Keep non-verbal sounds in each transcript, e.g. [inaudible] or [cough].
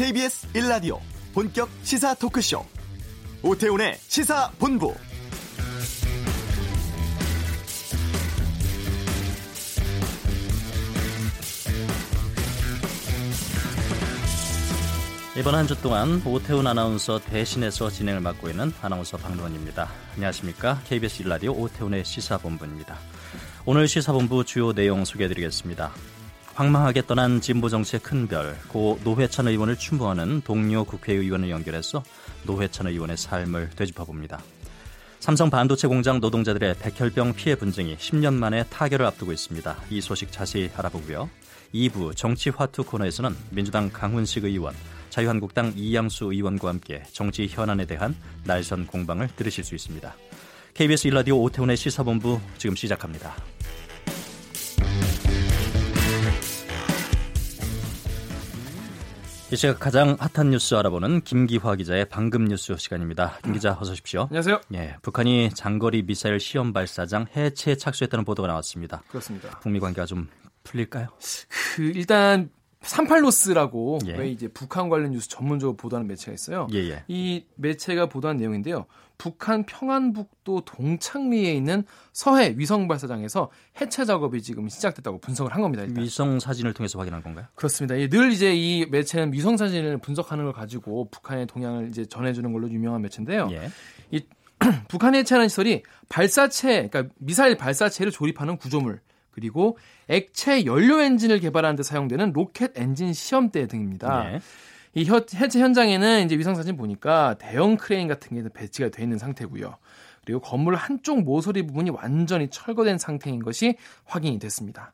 KBS 1라디오 본격 시사 토크쇼 오태훈의 시사본부 이번 한 주 동안 오태훈 아나운서 대신해서 진행을 맡고 있는 아나운서 박노원입니다. 안녕하십니까? KBS 1라디오 오태훈의 시사본부입니다. 오늘 시사본부 주요 내용 소개해드리겠습니다. 황망하게 떠난 진보 정치의 큰 별, 고 노회찬 의원을 추모하는 동료 국회의원을 연결해서 노회찬 의원의 삶을 되짚어봅니다. 삼성 반도체 공장 노동자들의 백혈병 피해 분쟁이 10년 만에 타결을 앞두고 있습니다. 이 소식 자세히 알아보고요. 2부 정치화투 코너에서는 민주당 강훈식 의원, 자유한국당 이양수 의원과 함께 정치 현안에 대한 날선 공방을 들으실 수 있습니다. KBS 일라디오 오태훈의 시사본부 지금 시작합니다. 이 시각 가장 핫한 뉴스 알아보는 김기화 기자의 방금 뉴스 시간입니다. 김 기자 어서 오십시오. 안녕하세요. 예, 북한이 장거리 미사일 시험 발사장 해체에 착수했다는 보도가 나왔습니다. 그렇습니다. 북미 관계가 좀 풀릴까요? 그 일단 38로스라고 예. 왜 이제 북한 관련 뉴스 전문적으로 보도하는 매체가 있어요. 예, 예. 이 매체가 보도한 내용인데요. 북한 평안북도 동창리에 있는 서해 위성 발사장에서 해체 작업이 지금 시작됐다고 분석을 한 겁니다. 일단. 위성 사진을 통해서 확인한 건가요? 그렇습니다. 예, 늘 이제 이 매체는 위성 사진을 분석하는 걸 가지고 북한의 동향을 이제 전해주는 걸로 유명한 매체인데요. 예. 이 [clears throat] 북한에 해체하는 시설이 발사체, 그러니까 미사일 발사체를 조립하는 구조물, 그리고 액체 연료 엔진을 개발하는 데 사용되는 로켓 엔진 시험대 등입니다. 예. 이 혀- 해체 현장에는 이제 위성 사진 보니까 대형 크레인 같은 게 배치가 돼 있는 상태고요. 그리고 건물 한쪽 모서리 부분이 완전히 철거된 상태인 것이 확인이 됐습니다.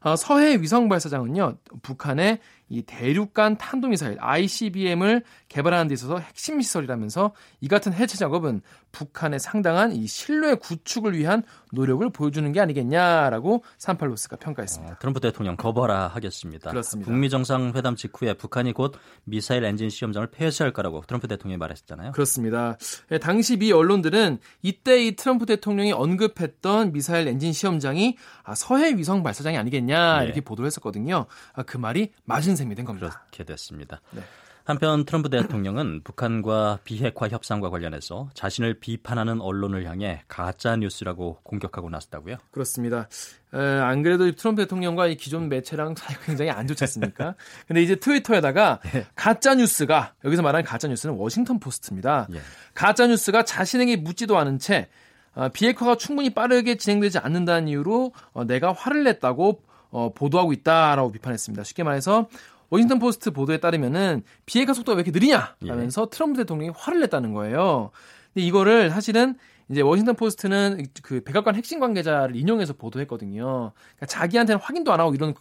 어, 서해 위성 발사장은요, 북한의 이 대륙간 탄도미사일 ICBM을 개발하는 데 있어서 핵심 시설이라면서 이 같은 해체 작업은 북한의 상당한 이 신뢰 구축을 위한 노력을 보여주는 게 아니겠냐라고 산팔로스가 평가했습니다. 어, 트럼프 대통령 거부하라 하겠습니다. 그렇습니다. 북미 정상회담 직후에 북한이 곧 미사일 엔진 시험장을 폐쇄할 거라고 트럼프 대통령이 말했잖아요. 그렇습니다. 예, 당시 미 언론들은 이때 이 트럼프 대통령이 언급했던 미사일 엔진 시험장이 아, 서해 위성 발사장이 아니겠냐 네. 이렇게 보도를 했었거든요. 아, 그 말이 맞은 셈이 된 겁니다. 그렇게 됐습니다. 네. 한편 트럼프 대통령은 북한과 비핵화 협상과 관련해서 자신을 비판하는 언론을 향해 가짜 뉴스라고 공격하고 나섰다고요? 그렇습니다. 에, 안 그래도 트럼프 대통령과 이 기존 매체랑 사이가 굉장히 안 좋지 않습니까? [laughs] 근데 이제 트위터에다가 가짜 뉴스가 여기서 말하는 가짜 뉴스는 워싱턴 포스트입니다. 예. 가짜 뉴스가 자신에게 묻지도 않은 채 어, 비핵화가 충분히 빠르게 진행되지 않는다는 이유로 어, 내가 화를 냈다고 어, 보도하고 있다라고 비판했습니다. 쉽게 말해서 워싱턴 포스트 보도에 따르면은 비핵화 속도가 왜 이렇게 느리냐 라면서 트럼프 대통령이 화를 냈다는 거예요. 근데 이거를 사실은 이제 워싱턴 포스트는 그 백악관 핵심 관계자를 인용해서 보도했거든요. 그러니까 자기한테는 확인도 안 하고 이런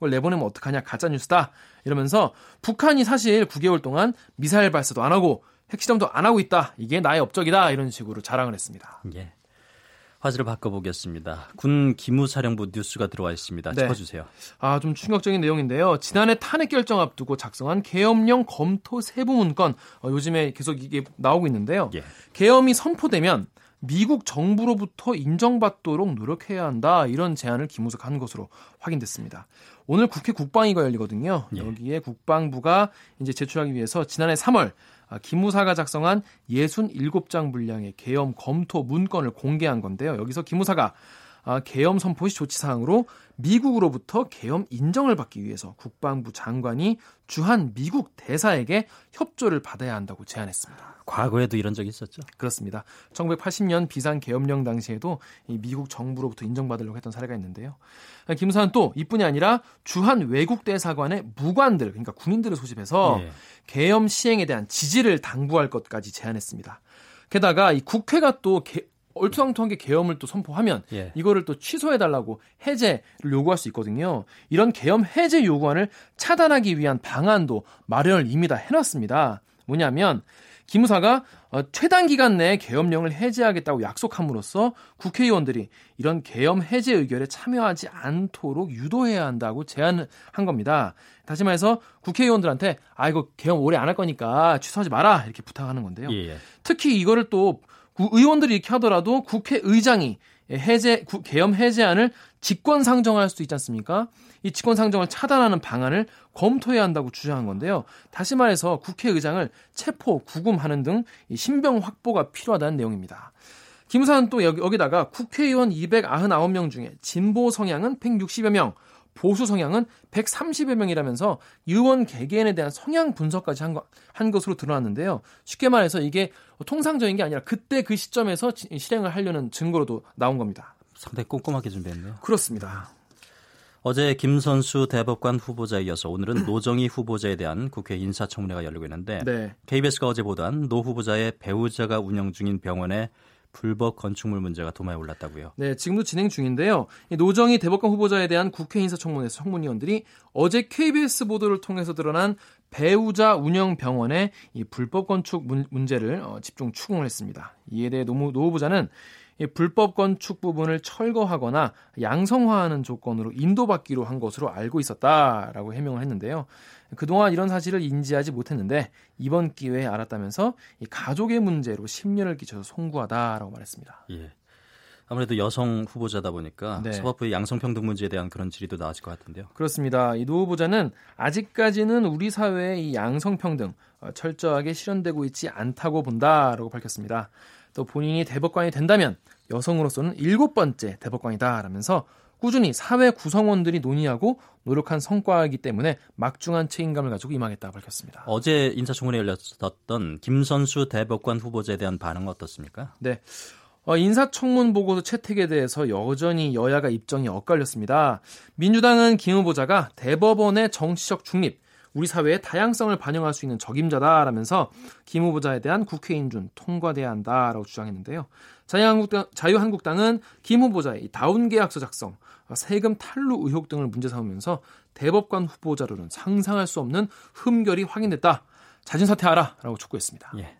걸 내보내면 어떡하냐 가짜 뉴스다 이러면서 북한이 사실 9개월 동안 미사일 발사도 안 하고 핵실험도 안 하고 있다. 이게 나의 업적이다. 이런 식으로 자랑을 했습니다. 예. 화제를 바꿔보겠습니다. 군 기무사령부 뉴스가 들어와 있습니다. 네. 짚어주세요. 아, 좀 충격적인 내용인데요. 지난해 탄핵 결정 앞두고 작성한 계엄령 검토 세부 문건 어, 요즘에 계속 이게 나오고 있는데요. 예. 계엄이 선포되면 미국 정부로부터 인정받도록 노력해야 한다 이런 제안을 김우석 한 것으로 확인됐습니다. 오늘 국회 국방위가 열리거든요. 예. 여기에 국방부가 이제 제출하기 위해서 지난해 3월 아, 김무사가 작성한 67장 분량의 계엄 검토 문건을 공개한 건데요. 여기서 김무사가 아, 계엄 선포 시 조치 사항으로 미국으로부터 계엄 인정을 받기 위해서 국방부 장관이 주한 미국 대사에게 협조를 받아야 한다고 제안했습니다. 과거에도 이런 적이 있었죠. 그렇습니다. 1980년 비상 계엄령 당시에도 이 미국 정부로부터 인정받으려고 했던 사례가 있는데요. 김사는 또 이뿐이 아니라 주한 외국 대사관의 무관들 그러니까 군인들을 소집해서 예. 계엄 시행에 대한 지지를 당부할 것까지 제안했습니다. 게다가 이 국회가 또 개- 얼토당토한 게 계엄을 또 선포하면 예. 이거를 또 취소해달라고 해제를 요구할 수 있거든요. 이런 계엄 해제 요구안을 차단하기 위한 방안도 마련을 이미 다 해놨습니다. 뭐냐면 기무사가 어, 최단 기간 내에 계엄령을 해제하겠다고 약속함으로써 국회의원들이 이런 계엄 해제 의결에 참여하지 않도록 유도해야 한다고 제안을 한 겁니다. 다시 말해서 국회의원들한테 아 이거 계엄 오래 안 할 거니까 취소하지 마라 이렇게 부탁하는 건데요. 예, 예. 특히 이거를 또 구- 의원들이 이렇게 하더라도 국회의장이 해제 계엄 해제안을 직권 상정할 수 있지 않습니까? 이 직권 상정을 차단하는 방안을 검토해야 한다고 주장한 건데요. 다시 말해서 국회의장을 체포, 구금하는 등 신병 확보가 필요하다는 내용입니다. 김우사는 또 여기, 여기다가 국회의원 299명 중에 진보 성향은 160여 명, 보수 성향은 130여 명이라면서 의원 개개인에 대한 성향 분석까지 한, 거, 한 것으로 드러났는데요. 쉽게 말해서 이게 통상적인 게 아니라 그때 그 시점에서 실행을 하려는 증거로도 나온 겁니다. 상당히 꼼꼼하게 준비했네요. 그렇습니다. 어제 김 선수 대법관 후보자에 이어서 오늘은 노정희 후보자에 대한 국회 인사청문회가 열리고 있는데 네. KBS가 어제 보도한 노 후보자의 배우자가 운영 중인 병원에 불법 건축물 문제가 도마에 올랐다고요. 네, 지금도 진행 중인데요. 노정희 대법관 후보자에 대한 국회 인사청문회에서 청문위원들이 어제 KBS 보도를 통해서 드러난 배우자 운영 병원의 이 불법 건축 문, 제를 어, 집중 추궁을 했습니다. 이에 대해 노, 노 후보자는 불법 건축 부분을 철거하거나 양성화하는 조건으로 인도받기로 한 것으로 알고 있었다라고 해명을 했는데요. 그동안 이런 사실을 인지하지 못했는데 이번 기회에 알았다면서 가족의 문제로 심려를 끼쳐서 송구하다라고 말했습니다. 예. 아무래도 여성 후보자다 보니까 네. 사법부의 양성평등 문제에 대한 그런 질의도 나왔을 것 같은데요. 그렇습니다. 이 노 후보자는 아직까지는 우리 사회의 이 양성평등 어, 철저하게 실현되고 있지 않다고 본다라고 밝혔습니다. 또 본인이 대법관이 된다면 여성으로서는 일곱 번째 대법관이다라면서 꾸준히 사회 구성원들이 논의하고 노력한 성과이기 때문에 막중한 책임감을 가지고 임하겠다 밝혔습니다. 어제 인사청문회 열렸었던 김선수 대법관 후보자에 대한 반응은 어떻습니까? 네. 어, 인사청문 보고서 채택에 대해서 여전히 여야가 입장이 엇갈렸습니다. 민주당은 김 후보자가 대법원의 정치적 중립, 우리 사회의 다양성을 반영할 수 있는 적임자다라면서 김 후보자에 대한 국회 인준 통과돼야 한다라고 주장했는데요. 자유한국당, 자유한국당은 김 후보자의 다운 계약서 작성, 세금 탈루 의혹 등을 문제 삼으면서 대법관 후보자로는 상상할 수 없는 흠결이 확인됐다. 자진 사퇴하라라고 촉구했습니다. 예.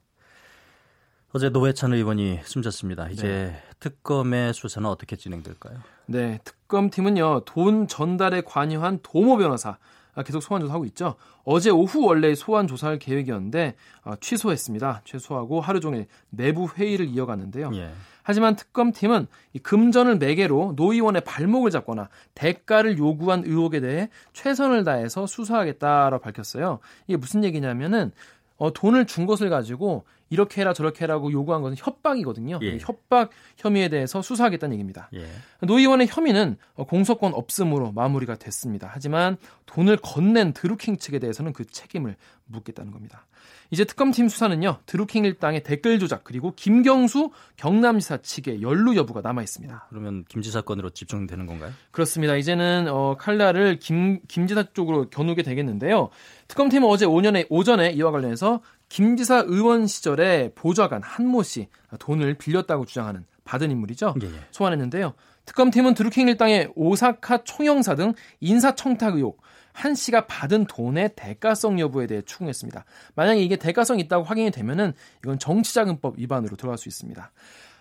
어제 노회찬 의원이 숨졌습니다. 이제 네. 특검의 수사는 어떻게 진행될까요? 네, 특검팀은요 돈 전달에 관여한 도모 변호사 계속 소환 조사하고 있죠. 어제 오후 원래 소환 조사할 계획이었는데 어, 취소했습니다. 취소하고 하루 종일 내부 회의를 이어갔는데요. 예. 하지만 특검팀은 이 금전을 매개로 노 의원의 발목을 잡거나 대가를 요구한 의혹에 대해 최선을 다해서 수사하겠다라고 밝혔어요. 이게 무슨 얘기냐면은 어, 돈을 준 것을 가지고 이렇게 해라 저렇게 해라고 요구한 것은 협박이거든요. 예. 협박 혐의에 대해서 수사하겠다는 얘기입니다. 예. 노 의원의 혐의는 공소권 없음으로 마무리가 됐습니다. 하지만 돈을 건넨 드루킹 측에 대해서는 그 책임을 묻겠다는 겁니다. 이제 특검팀 수사는요. 드루킹 일당의 댓글 조작 그리고 김경수 경남지사 측의 연루 여부가 남아 있습니다. 그러면 김 지사 건으로 집중되는 건가요? 그렇습니다. 이제는 어, 칼날을 김, 김 지사 쪽으로 겨누게 되겠는데요. 특검팀은 어제 오전에, 오전에 이와 관련해서 김 지사 의원 시절에 보좌관 한모 씨 돈을 빌렸다고 주장하는 받은 인물이죠. 예, 예. 소환했는데요. 특검팀은 드루킹 일당의 오사카 총영사 등 인사청탁 의혹, 한 씨가 받은 돈의 대가성 여부에 대해 추궁했습니다. 만약에 이게 대가성 있다고 확인이 되면은 이건 정치자금법 위반으로 들어갈 수 있습니다.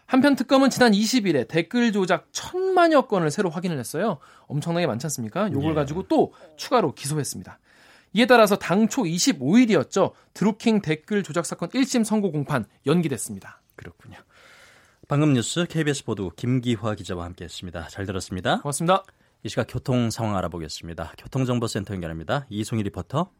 한편 특검은 지난 20일에 댓글 조작 천만여 건을 새로 확인을 했어요. 엄청나게 많지 않습니까? 요걸 예. 가지고 또 추가로 기소했습니다. 이에 따라서 당초 25일이었죠. 드루킹 댓글 조작 사건 1심 선고 공판 연기됐습니다. 그렇군요. 방금 뉴스 KBS 보도 김기화 기자와 함께했습니다. 잘 들었습니다. 고맙습니다. 이 시각 교통 상황 알아보겠습니다. 교통정보센터 연결합니다. 이송희 리포터.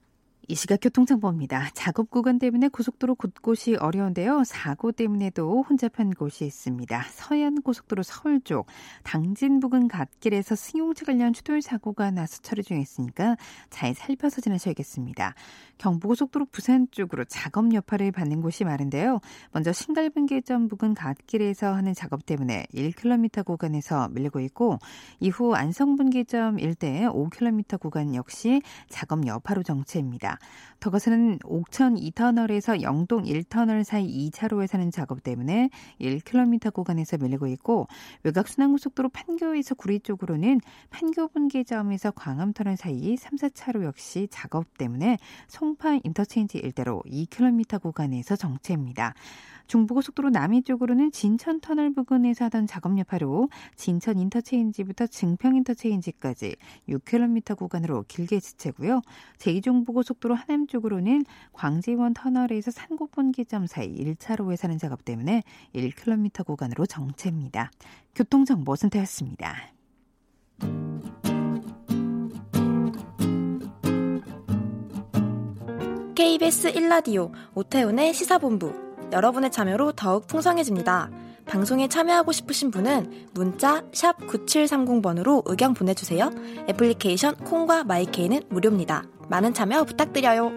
이 시각 교통정보입니다. 작업 구간 때문에 고속도로 곳곳이 어려운데요. 사고 때문에도 혼잡한 곳이 있습니다. 서해안 고속도로 서울 쪽 당진 부근 갓길에서 승용차 관련 추돌 사고가 나서 처리 중에 있으니까 잘 살펴서 지나셔야겠습니다. 경부고속도로 부산 쪽으로 작업 여파를 받는 곳이 많은데요. 먼저 신갈분기점 부근 갓길에서 하는 작업 때문에 1km 구간에서 밀리고 있고 이후 안성분기점 일대 5km 구간 역시 작업 여파로 정체입니다. 더 가서는 옥천 2터널에서 영동 1터널 사이 2차로에서 하는 작업 때문에 1km 구간에서 밀리고 있고 외곽 순환고속도로 판교에서 구리 쪽으로는 판교 분기점에서 광암터널 사이 3, 4차로 역시 작업 때문에 송 송파 인터체인지 일대로 2km 구간에서 정체입니다. 중부고속도로 남이 쪽으로는 진천 터널 부근에서 하던 작업 여파로 진천 인터체인지부터 증평 인터체인지까지 6km 구간으로 길게 지체고요. 제2중부고속도로 하남 쪽으로는 광지원 터널에서 산곡분기점 사이 1차로에 사는 작업 때문에 1km 구간으로 정체입니다. 교통정보 센터였습니다. KBS 1라디오 오태훈의 시사본부 여러분의 참여로 더욱 풍성해집니다. 방송에 참여하고 싶으신 분은 문자 9730번으로 의견 보내주세요. 애플리케이션 콩과 마이케이는 무료입니다. 많은 참여 부탁드려요.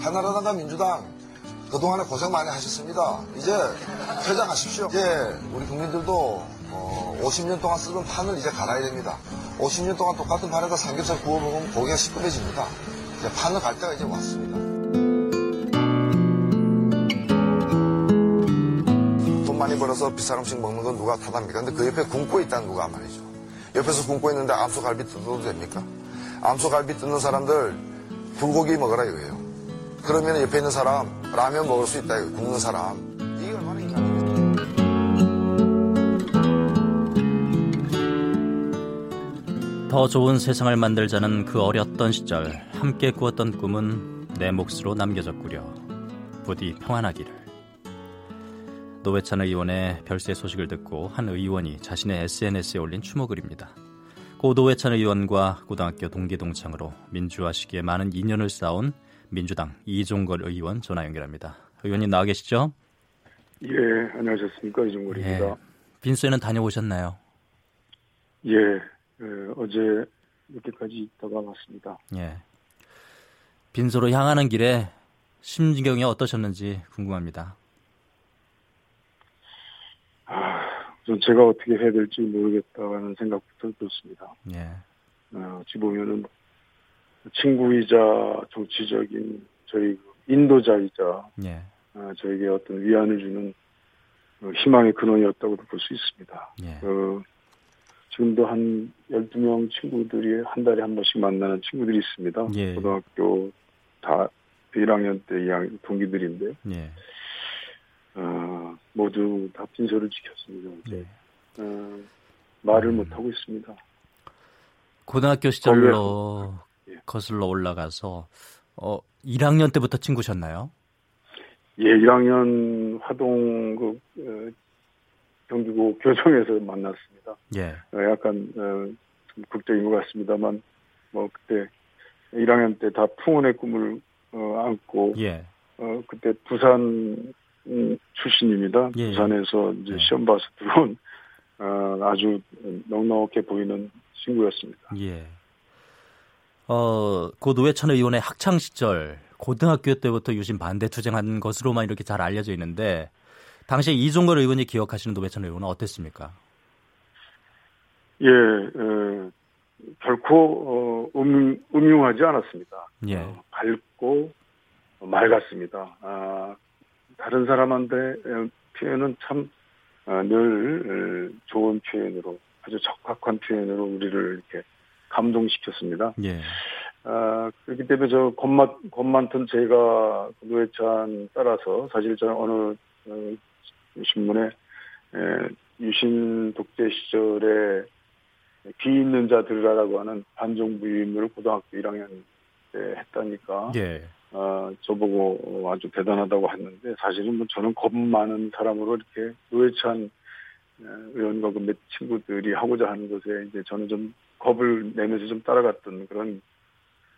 한나라당과 민주당 그동안에 고생 많이 하셨습니다. 이제 퇴장하십시오. 이제 우리 국민들도 어, 50년 동안 쓰던 판을 이제 갈아야 됩니다. 50년 동안 똑같은 판에다 삼겹살 구워 먹으면 고기가 시큼해집니다. 이제 판을 갈 때가 이제 왔습니다. 돈 많이 벌어서 비싼 음식 먹는 건 누가 탓합니까? 근데 그 옆에 굶고 있다는 누가 말이죠. 옆에서 굶고 있는데 암소갈비 뜯어도 됩니까? 암소갈비 뜯는 사람들 불고기 먹으라 이거예요. 그러면 옆에 있는 사람 라면 먹을 수 있다 이거 굶는 사람 더 좋은 세상을 만들자는 그 어렸던 시절 함께 꾸었던 꿈은 내 몫으로 남겨졌구려. 부디 평안하기를. 노회찬 의원의 별세 소식을 듣고 한 의원이 자신의 SNS에 올린 추모글입니다. 고 노회찬 의원과 고등학교 동기 동창으로 민주화 시기에 많은 인연을 쌓은 민주당 이종걸 의원 전화 연결합니다. 의원님 나와 계시죠? 예, 안녕하셨습니까 이종걸입니다. 예. 빈소에는 다녀오셨나요? 예, 예, 어제 이렇게까지 있다가 왔습니다. 예. 빈소로 향하는 길에 심경이 어떠셨는지 궁금합니다. 아, 전 제가 어떻게 해야 될지 모르겠다는 생각부터 들었습니다. 예. 어, 어찌 보면은 친구이자 정치적인 저희 인도자이자 예. 어, 저에게 어떤 위안을 주는 어, 희망의 근원이었다고도 볼 수 있습니다. 예. 어, 지금도 한 12명 친구들이 한 달에 한 번씩 만나는 친구들이 있습니다. 예. 고등학교 다 1학년 때 2학년 동기들인데 예. 어, 모두 다 빈소를 지켰습니다. 어제. 예. 어, 말을 음. 못 하고 있습니다. 고등학교 시절로 예. 거슬러 올라가서 어 1학년 때부터 친구셨나요? 예, 1학년 화동 그 어, 경기고 [laughs] 교정에서 만났습니다. 예. 어, 약간 어, 좀 극적인 것 같습니다만 뭐 그때 1학년 때 다 풍운의 꿈을 어, 안고 예. 어, 그때 부산 음, 출신입니다. 예, 예. 부산에서 이제 예. 시험 봐서 들어온 어, 아주 넉넉해 보이는 친구였습니다. 예. 어, 고 노회찬 의원의 학창 시절 고등학교 때부터 유신 반대 투쟁한 것으로만 이렇게 잘 알려져 있는데 당시에 이종걸 의원이 기억하시는 노회찬 의원은 어땠습니까? 예, 어, 결코 어, 음, 음흉하지 않았습니다. 예. 어, 밝고 맑았습니다. 아, 다른 사람한테 어, 표현은 참 어, 늘 어, 좋은 표현으로 아주 적확한 표현으로 우리를 이렇게 감동시켰습니다. 예. 아, 그렇기 때문에 저 겁만, 겁 많던 제가 노회찬 따라서 사실 저는 어느 어, 신문에 에, 유신 독재 시절에 귀 있는 자 들으라라고 하는 반정부 임무를 고등학교 1학년 때 했다니까 예. 어, 저보고 아주 대단하다고 했는데 사실은 뭐 저는 겁 많은 사람으로 이렇게 노회찬 어, 의원과 그몇 친구들이 하고자 하는 것에 이제 저는 좀 겁을 내면서 좀 따라갔던 그런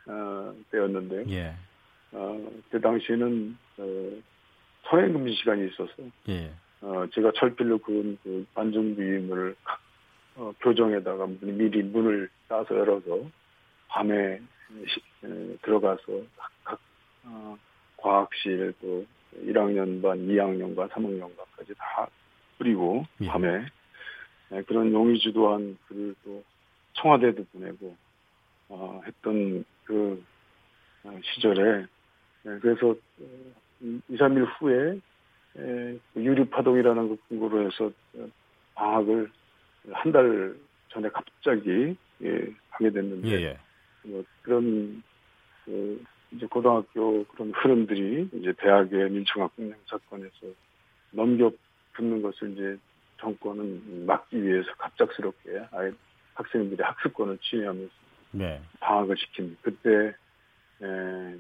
어, 때였는데 예. 어, 그 당시에는 어, 선행 금지 시간이 있어서 예. 어, 제가 철필로 그은 그 임무를 각 어, 교정에다가 미리 문을 따서 열어서 밤에 시- 에, 들어가서 각, 각 어, 과학실 또 1학년 반, 2학년 반, 3학년 반까지 다 뿌리고 예. 밤에 에, 그런 용의 주도한 글을 또 청와대도 보내고 어, 했던 그 어, 시절에 에, 그래서 어, 2, 3일 후에 유류파동이라는 그 근거로 해서 어, 방학을 한 달 전에 갑자기 예, 하게 됐는데 예, 예. 뭐 그런 그 이제 고등학교 그런 흐름들이 이제 대학의 민청학폭력 사건에서 넘겨 붙는 것을 이제 정권은 막기 위해서 갑작스럽게 아예 학생들이 학습권을 취하면서 네. 방학을 시킨 그때 에,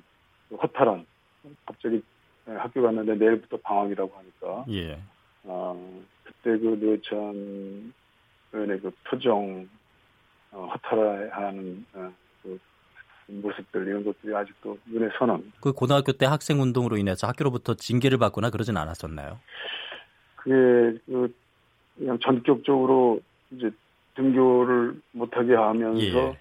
허탈한 갑자기 학교 갔는데 내일부터 방학이라고 하니까 예. 어, 그때 그 노회찬 의원의 그 표정 어, 허탈해하는 어, 그 모습들 이런 것들이 아직도 눈에 선합니다. 그 고등학교 때 학생 운동으로 인해서 학교로부터 징계를 받거나 그러진 않았었나요? 그게 그 그냥 전격적으로 이제 등교를 못하게 하면서 예.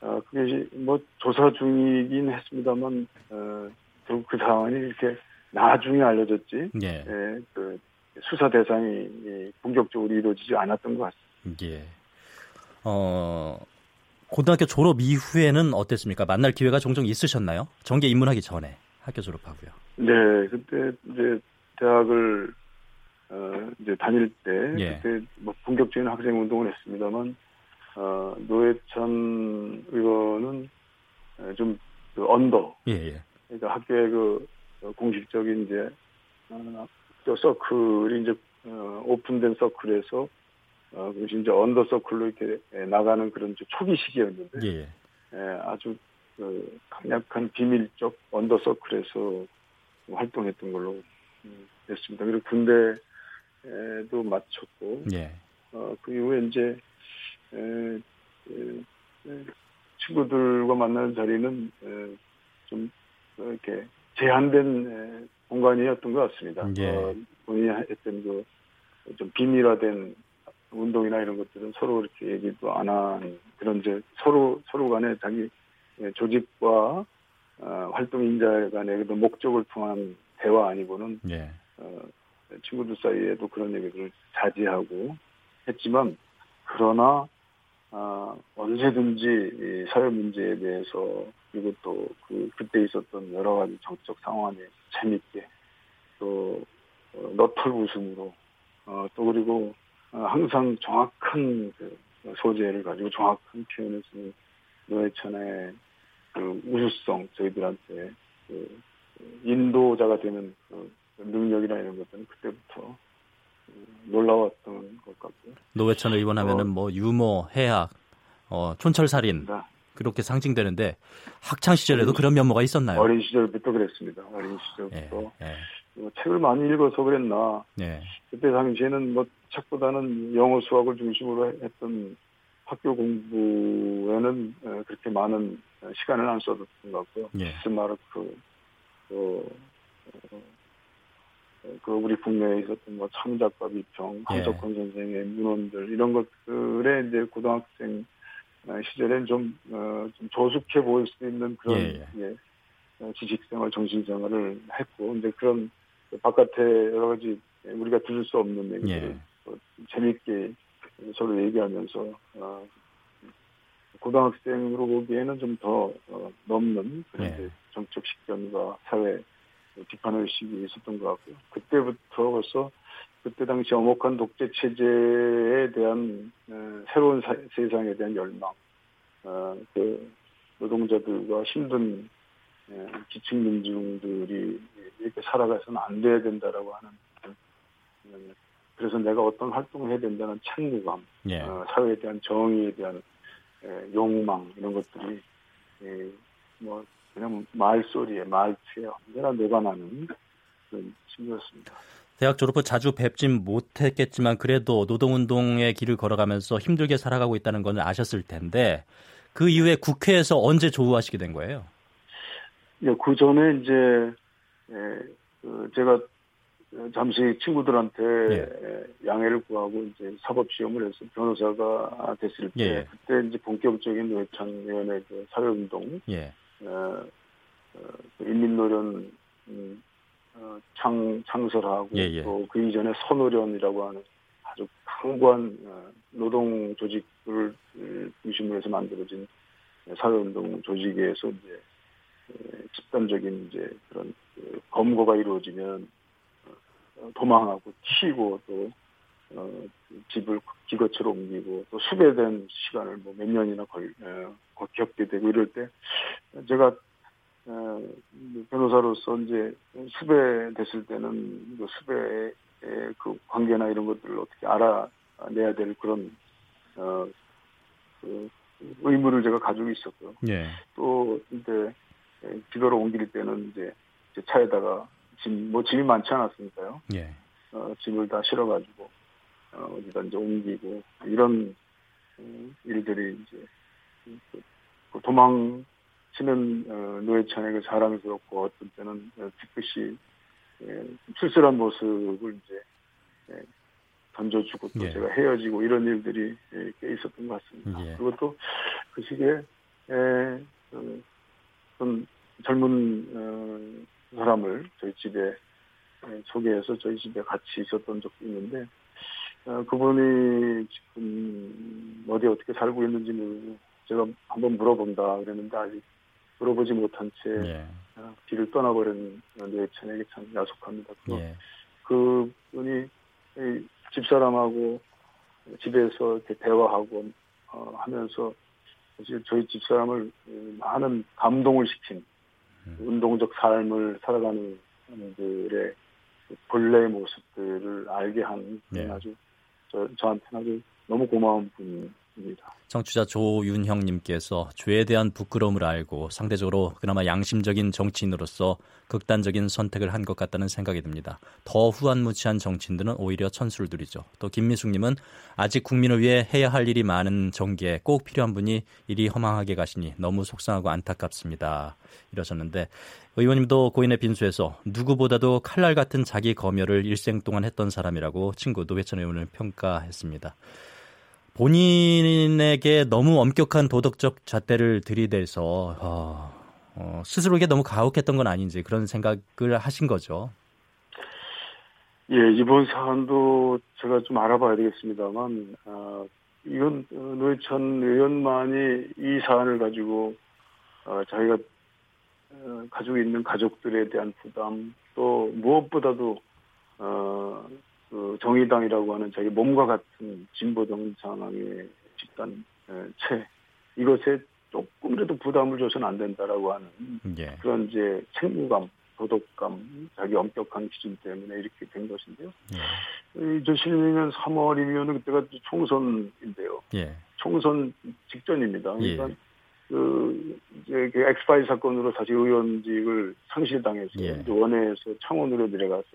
어, 그게 뭐 조사 중이긴 했습니다만 어, 결국 그 상황이 이렇게 나중에 알려졌지 예. 예, 그 수사 대상이 이 본격적으로 이루어지지 않았던 것 같습니다. 예. 어, 고등학교 졸업 이후에는 어땠습니까? 만날 기회가 종종 있으셨나요? 정계 입문하기 전에 학교 졸업하고요. 네, 그때 이제 대학을 어, 이제 다닐 때 예. 그때 뭐 본격적인 학생 운동을 했습니다만 어, 노회찬 의원은 어, 좀그 언더 예, 예. 그러니까 학교의 그 어, 공식적인 이제 어, 저 서클이 이제 어, 오픈된 서클에서 어, 그것이 이제 언더 서클로 이렇게 예, 나가는 그런 초기 시기였는데 예, 예. 예, 아주 그 강력한 비밀적 언더 서클에서 활동했던 걸로 음, 됐습니다. 그리고 군대도 마쳤고 예. 어, 그 이후에 이제 에, 에, 에, 친구들과 만나는 자리는 에, 좀 이렇게 제한된 에, 공간이었던 것 같습니다. 예. 어, 본인이 했던 그 좀 비밀화된 운동이나 이런 것들은 서로 이렇게 얘기도 안 한 그런 이제 서로 서로 간에 자기 예, 조직과 어, 활동 인자 간의 그 목적을 통한 대화 아니고는 예. 어, 친구들 사이에도 그런 얘기를 자제하고 했지만 그러나 어, 언제든지 이 사회 문제에 대해서 그리고 또 그 그때 있었던 여러 가지 정적 상황에 재밌게 또 어, 너털 웃음으로 어, 또 그리고 어, 항상 정확한 그 소재를 가지고 정확한 표현을 쓰는 노회찬의 그 우수성 저희들한테 그 인도자가 되는 그 능력이나 이런 것들은 그때부터 그 놀라웠던 것 같고요. 노회찬 의원 하면은 어. 뭐 유머, 해학, 어, 촌철살인 네. 그렇게 상징되는데 학창 시절에도 그런 면모가 있었나요? 어린 시절부터 그랬습니다. 어린 예. 시절부터 예. 뭐 책을 많이 읽어서 그랬나 예. 그때 당시에는 뭐 책보다는 영어 수학을 중심으로 했던 학교 공부에는 어, 그렇게 많은 시간을 안 써뒀던 것 같고요. 예. 스마르크 또 어, 그 우리 국내에 있었던 뭐 창작과 비평, 예. 한석헌 선생의 문헌들 이런 것들에 이제 고등학생 어, 시절엔 좀, 어, 좀 조숙해 보일 수 있는 그런 예, 예, 어, 지식생활, 정신생활을 했고 이제 그런 그 바깥에 여러 가지 우리가 들을 수 없는 얘기들을 예. 또 재미있게 서로 얘기하면서 어, 고등학생으로 보기에는 좀더 어, 넘는 그런 예. 정적 식견과 사회 비판 의식이 있었던 것 같고요. 그때부터 벌써 그때 당시 엄혹한 독재 체제에 대한 어, 새로운 사- 세상에 대한 열망, 어, 그 노동자들과 힘든 예, 기층 민중들이 이렇게 살아가서는 안 돼야 된다라고 하는 음, 그래서 내가 어떤 활동을 해야 된다는 책무감, 예. 어, 사회에 대한 정의에 대한 에, 욕망 이런 것들이 에, 뭐 그냥 말소리에 말투에 언제나 녹아나는 그런 친구였습니다. 대학 졸업 후 자주 뵙진 못했겠지만 그래도 노동운동의 길을 걸어가면서 힘들게 살아가고 있다는 건 아셨을 텐데 그 이후에 국회에서 언제 조우하시게 된 거예요? 예, 그 전에 이제 에, 그 제가 잠시 친구들한테 예. 양해를 구하고 이제 사법 시험을 해서 변호사가 됐을 때 예. 그때 이제 본격적인 노회찬 의원의 그 사회운동 예. 어, 어, 그 인민노련 음, 어, 창 창설하고 예, 예. 또그 이전에 선노련이라고 하는 아주 강고한 어, 노동 조직을 중심으로 해서 만들어진 사회운동 조직에서 이제 에, 집단적인 이제 그런 그 검거가 이루어지면 어, 도망하고 튀고 또 어, 집을 기거처로 옮기고 또 수배된 시간을 뭐 몇 년이나 걸, 어, 겪게 되고 이럴 때 제가 어, 변호사로서 이제 수배됐을 때는 그 수배의 그 관계나 이런 것들을 어떻게 알아내야 될 그런 어, 그 의무를 제가 가지고 있었고요. 예. 또 이제 기도를 옮길 때는 이제 차에다가 짐, 뭐 짐이 많지 않았으니까요. 예. 어, 짐을 다 실어가지고 어, 이제 옮기고 이런 음, 일들이 이제 그 도망치는 어, 노회찬의 그 자랑스럽고 어떤 때는 뒤끝이 예, 쓸쓸한 모습을 이제 예, 던져주고 또 예. 제가 헤어지고 이런 일들이 예, 꽤 있었던 것 같습니다. 예. 그리고 또 그 시기에 예, 그, 어떤 젊은 어, 사람을 저희 집에 예, 소개해서 저희 집에 같이 있었던 적도 있는데 어, 그분이 지금 어디 어떻게 살고 있는지 모르고 제가 한번 물어본다 그랬는데 아직 물어보지 못한 채 예. 어, 길을 떠나버린 노예찬에게 참 야속합니다. 그, 예. 그분이 이 집사람하고 집에서 이렇게 대화하고 어, 하면서 사실 저희 집사람을 많은 감동을 시킨 음. 운동적 삶을 살아가는 분들의 본래의 모습들을 알게 한 예. 아주 저, 저한테는 아주 너무 고마운 분 입니다. 청취자 조윤형님께서 죄에 대한 부끄러움을 알고 상대적으로 그나마 양심적인 정치인으로서 극단적인 선택을 한 것 같다는 생각이 듭니다. 더 후한무치한 정치인들은 오히려 천수를 두리죠. 또 김미숙님은 아직 국민을 위해 해야 할 일이 많은 정계에 꼭 필요한 분이 일이 허망하게 가시니 너무 속상하고 안타깝습니다. 이러셨는데 의원님도 고인의 빈수에서 누구보다도 칼날 같은 자기 검열을 일생 동안 했던 사람이라고 친구 노회찬 의원을 평가했습니다. 본인에게 너무 엄격한 도덕적 잣대를 들이대서 어, 어, 스스로에게 너무 가혹했던 건 아닌지 그런 생각을 하신 거죠. 예, 이번 사안도 제가 좀 알아봐야 되겠습니다만, 아, 이건 어, 노회찬 의원만이 이 사안을 가지고 어, 자기가 어, 가지고 있는 가족들에 대한 부담, 또 무엇보다도 어, 그 정의당이라고 하는 자기 몸과 같은 진보 정상의 집단 에, 채 이것에 조금이라도 부담을 줘서는 안 된다라고 하는 예. 그런 이제 책무감, 도덕감, 자기 엄격한 기준 때문에 이렇게 된 것인데요. 예. 2012년 3월이면 그때가 총선인데요. 예. 총선 직전입니다. 예. 그러니까 그 이제 그 엑스파일 사건으로 사실 의원직을 상실당해서 예. 이제 원회에서 창원으로 내려가서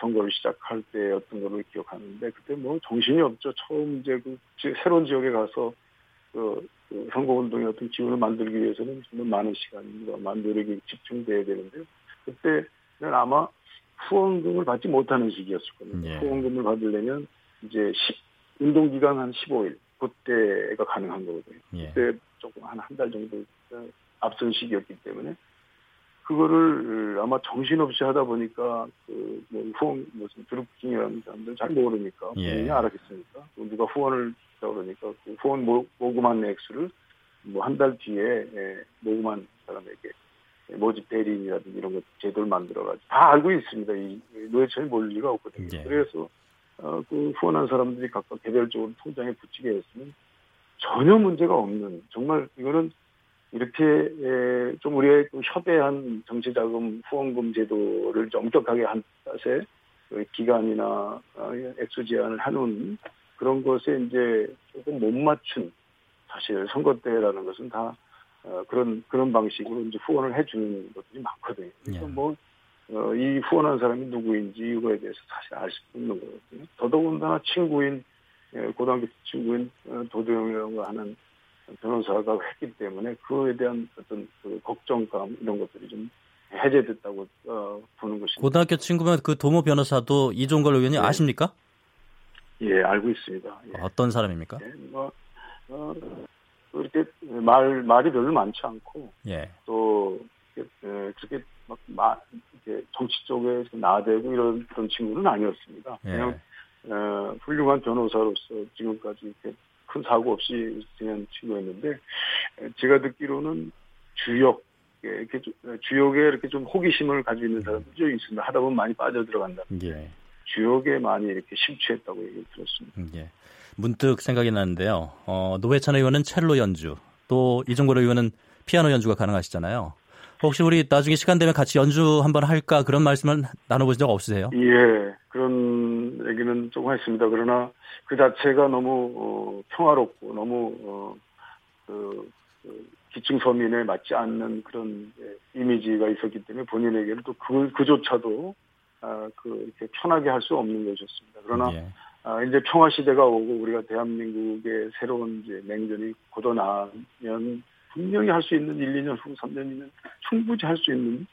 선거를 시작할 때였던 걸로 기억하는데 그때 뭐 정신이 없죠. 처음 이제 그 지- 새로운 지역에 가서 그, 그 선거 운동의 어떤 기운을 만들기 위해서는 정말 많은 시간과 많은 노력이 집중돼야 되는데요. 그때는 아마 후원금을 받지 못하는 시기였을 겁니다. 예. 후원금을 받으려면 이제 10, 운동 기간 한 15일 그때가 가능한 거거든요. 예. 그때 조금 한 한 달 정도 어, 앞선 시기였기 때문에 그거를 아마 정신없이 하다 보니까 그뭐 후원 무슨 드루킹이라는 사람들 잘 모르니까 예. 본인이 알았겠습니까? 또 누가 후원을 했다 그러니까 그 후원 모, 모금한 액수를 뭐 한 달 뒤에 예, 모금한 사람에게 모집 대리인이라든지 이런 것 제도를 만들어가지고 다 알고 있습니다. 이 노예천이 몰 리가 없거든요. 예. 그래서 어, 그 후원한 사람들이 각각 개별적으로 통장에 붙이게 했으면 전혀 문제가 없는 정말 이거는 이렇게 에, 좀 우리의 그 협의한 정치자금 후원금 제도를 좀 엄격하게 한 탓에 그 기간이나 어, 액수 제한을 하는 그런 것에 이제 조금 못 맞춘 사실 선거 때라는 것은 다 어, 그런 그런 방식으로 이제 후원을 해주는 것들이 많거든요. 그래서 예. 뭐 어, 이 후원한 사람이 누구인지 이거에 대해서 사실 알 수 없는 거거든요. 더더군다나 친구인 예, 고등학교 친구인 어, 도도영이라고 하는 변호사가 했기 때문에 그에 대한 어떤 그 걱정감 이런 것들이 좀 해제됐다고 어, 보는 것입니다. 고등학교 친구면 그 도모 변호사도 이종걸 의원이 네. 아십니까? 예, 알고 있습니다. 예. 어떤 사람입니까? 예, 뭐 어, 그렇게 말 말이 별로 많지 않고 예. 또 이렇게, 에, 그렇게 막 마, 이렇게 정치 쪽에 나대고 이런 그런 친구는 아니었습니다. 예. 그냥 어, 훌륭한 변호사로서 지금까지 이렇게 큰 사고 없이 지낸 친구였는데 에, 제가 듣기로는 주역 예, 이렇게 좀- 주역에 이렇게 좀 호기심을 가지고 있는 사람들이 좀 있습니다. 하다 보면 많이 빠져 들어간다. 예. 주역에 많이 이렇게 심취했다고 얘기 들었습니다. 음, 예. 문득 생각이 나는데요. 어, 노회찬 의원은 첼로 연주, 또 이종걸 의원은 피아노 연주가 가능하시잖아요. 혹시 우리 나중에 시간 되면 같이 연주 한번 할까 그런 말씀을 나눠보신 적 없으세요? 예, 그런 얘기는 조금 했습니다. 그러나 그 자체가 너무 어, 평화롭고 너무 어, 그, 그 기층 서민에 맞지 않는 그런 예, 이미지가 있었기 때문에 본인에게는 또 그, 그조차도 아, 그 이렇게 편하게 할 수 없는 것이었습니다. 그러나 예. 아, 이제 평화 시대가 오고 우리가 대한민국의 새로운 이제 맹전이 god어나면 분명히 할 수 있는 1, 2년 후, 3년이면 충분히 할 수 있는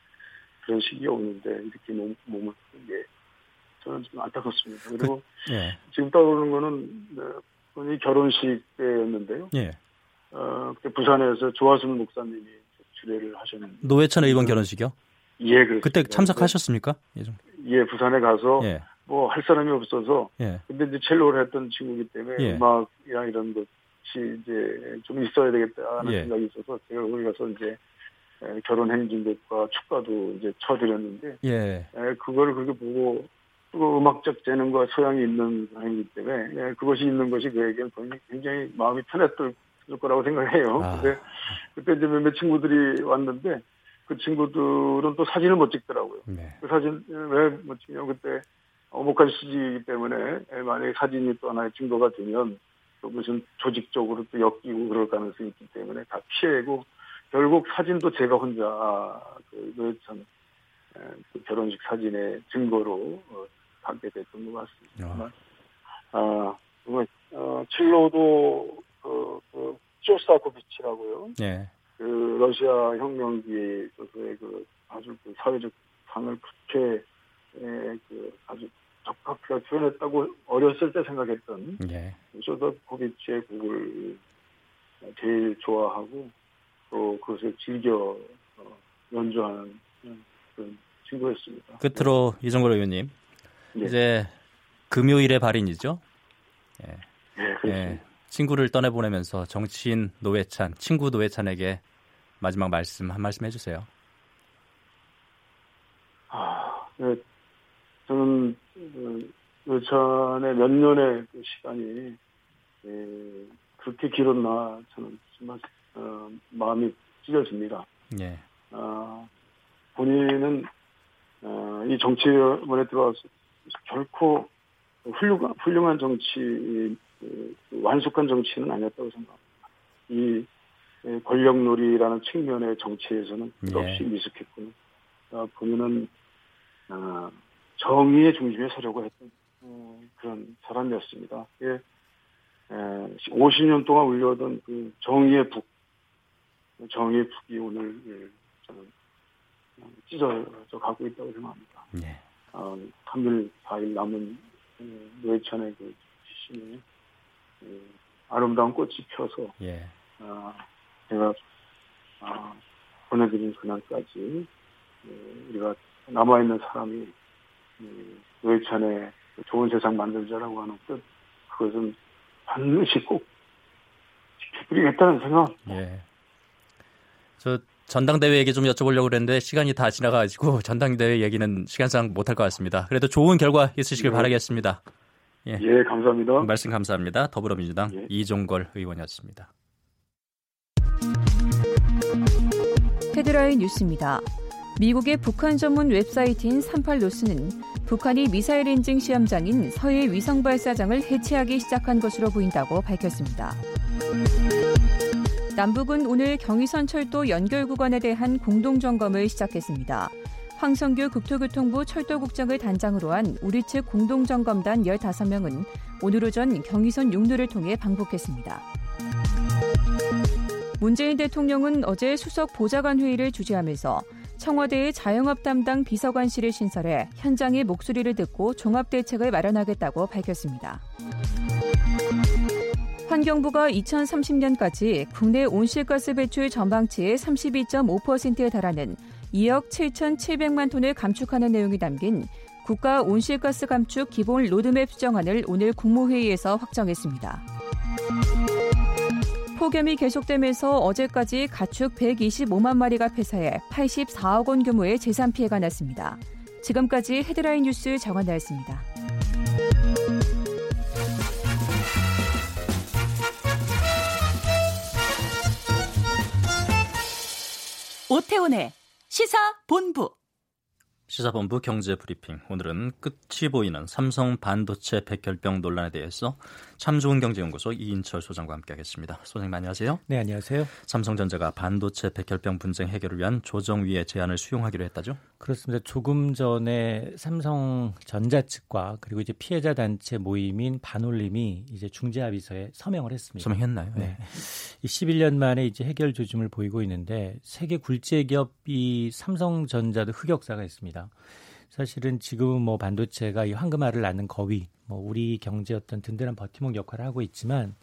그런 시기가 오는데 이렇게 몸, 몸을 게 저는 좀 안타깝습니다. 그리고 예. 지금 떠오르는 거는 어, 본인이 결혼식 때였는데요. 예. 어, 그때 부산에서 조화순 목사님이 주례를 하셨는데 노회찬 의원 결혼식이요? 예, 그렇습니다. 그때 참석하셨습니까? 예. 좀. 예, 부산에 가서 예. 뭐할 사람이 없어서 예. 근데 이제 첼로를 했던 친구이기 때문에 예. 음악이랑 이런 것 이 이제 좀 있어야 되겠다는 예. 생각이 있어서 제가 거기 가서 이제 에, 결혼 행진곡과 축가도 이제 쳐드렸는데 예. 에, 그거를 그렇게 보고 또 음악적 재능과 소양이 있는 사람이기 때문에 에, 그것이 있는 것이 그에게는 굉장히- 마음이 편했을 거라고 생각해요. 아. 근데 그때 이제 몇몇 친구들이 왔는데 그 친구들은 또 사진을 못 찍더라고요. 네. 그 사진 왜 못 찍냐면 그때 어목한 시기이기 때문에 만약에 사진이 또 하나의 증거가 되면 또 무슨 조직적으로 또 엮이고 그럴 가능성이 있기 때문에 다 피해고 결국 사진도 제가 혼자 그 노회찬 에, 그 결혼식 사진의 증거로 어, 갖게 됐던 것 같습니다. 아. 아, 정말 어, 첼로도 그, 그 쇼스타코비치라고요. 예. 그 러시아 혁명기에 있어서의 그 아주 그 사회적 상을 그렇게 에, 그 아주 적합하게 표현했다고 어렸을 때 생각했던 예. 쇼스타코비치의 곡을 제일 좋아하고 또 그것을 즐겨 어, 연주하는 그런 친구였습니다. 끝으로 이종걸 의원님. 네. 이제 금요일의 발인이죠. 예, 그렇습니다. 예. 친구를 떠내보내면서 정치인 노회찬, 친구 노회찬에게 마지막 말씀 한 말씀 해주세요. 아, 네. 저는 그, 노찬의 몇 년의 그 시간이 예, 그렇게 길었나 저는 정말 어, 마음이 찢어집니다. 예. 아, 본인은 어, 이 정치원에 들어와서 결코 훌륭한, 훌륭한 정치, 그, 완숙한 정치는 아니었다고 생각합니다. 이 예, 권력놀이라는 측면의 정치에서는 끝없이 예. 미숙했고, 어, 본인은 어, 정의의 중심에 서려고 했던 어, 그런 사람이었습니다. 예, 에, 50년 동안 울려오던 그 정의의 북, 정의의 북이 오늘 예, 저는 어, 찢어져 가고 있다고 생각합니다. 예. 어, 3일, 4일 남은 어, 노회찬의 그 시신에 어, 아름다운 꽃이 펴서 예. 어, 제가 어, 보내드린 그날까지 어, 우리가 남아있는 사람이 어, 노회찬의 좋은 세상 만들자라고 하는 뜻 그것은 반드시 꼭 지켜드리겠다는 생각 예. 저 전당대회 얘기 좀 여쭤보려고 그랬는데 시간이 다 지나가가지고 [laughs] 전당대회 얘기는 시간상 못할 것 같습니다. 그래도 좋은 결과 있으시길 네. 바라겠습니다. 예 감사합니다. 말씀 감사합니다. 더불어민주당 예. 이종걸 의원이었습니다. 헤드라인 뉴스입니다. 미국의 북한 전문 웹사이트인 38노스는 북한이 미사일 인증 시험장인 서해 위성 발사장을 해체하기 시작한 것으로 보인다고 밝혔습니다. 남북은 오늘 경의선 철도 연결 구간에 대한 공동 점검을 시작했습니다. 황성규 국토교통부 철도국장을 단장으로 한 우리 측 공동점검단 15명은 오늘 오전 경의선 육로를 통해 방북했습니다. 문재인 대통령은 어제 수석 보좌관 회의를 주재하면서 청와대에 자영업 담당 비서관실을 신설해 현장의 목소리를 듣고 종합 대책을 마련하겠다고 밝혔습니다. 환경부가 2030년까지 국내 온실가스 배출 전망치의 32.5%에 달하는 2억 7,700만 톤을 감축하는 내용이 담긴 국가 온실가스 감축 기본 로드맵 수정안을 오늘 국무회의에서 확정했습니다. 폭염이 계속되면서 어제까지 가축 125만 마리가 폐사해 84억 원 규모의 재산 피해가 났습니다. 지금까지 헤드라인 뉴스 정한나였습니다. 오태훈의 시사 본부 시사본부 경제브리핑. 오늘은 끝이 보이는 삼성 반도체 백혈병 논란에 대해서 참 좋은 경제연구소 이인철 소장과 함께하겠습니다. 소장님 안녕하세요. 네 안녕하세요. 삼성전자가 반도체 백혈병 분쟁 해결을 위한 조정위의 제안을 수용하기로 했다죠? 그렇습니다. 조금 전에 삼성전자 측과 그리고 이제 피해자 단체 모임인 반올림이 이제 중재합의서에 서명을 했습니다. 서명했나요? 네. 11년 만에 이제 해결 조짐을 보이고 있는데 세계 굴제 기업이 삼성전자도 흑역사가 있습니다. 사실은 지금은 뭐 반도체가 이 황금알을 낳는 거위, 뭐 우리 경제 어떤 든든한 버티목 역할을 하고 있지만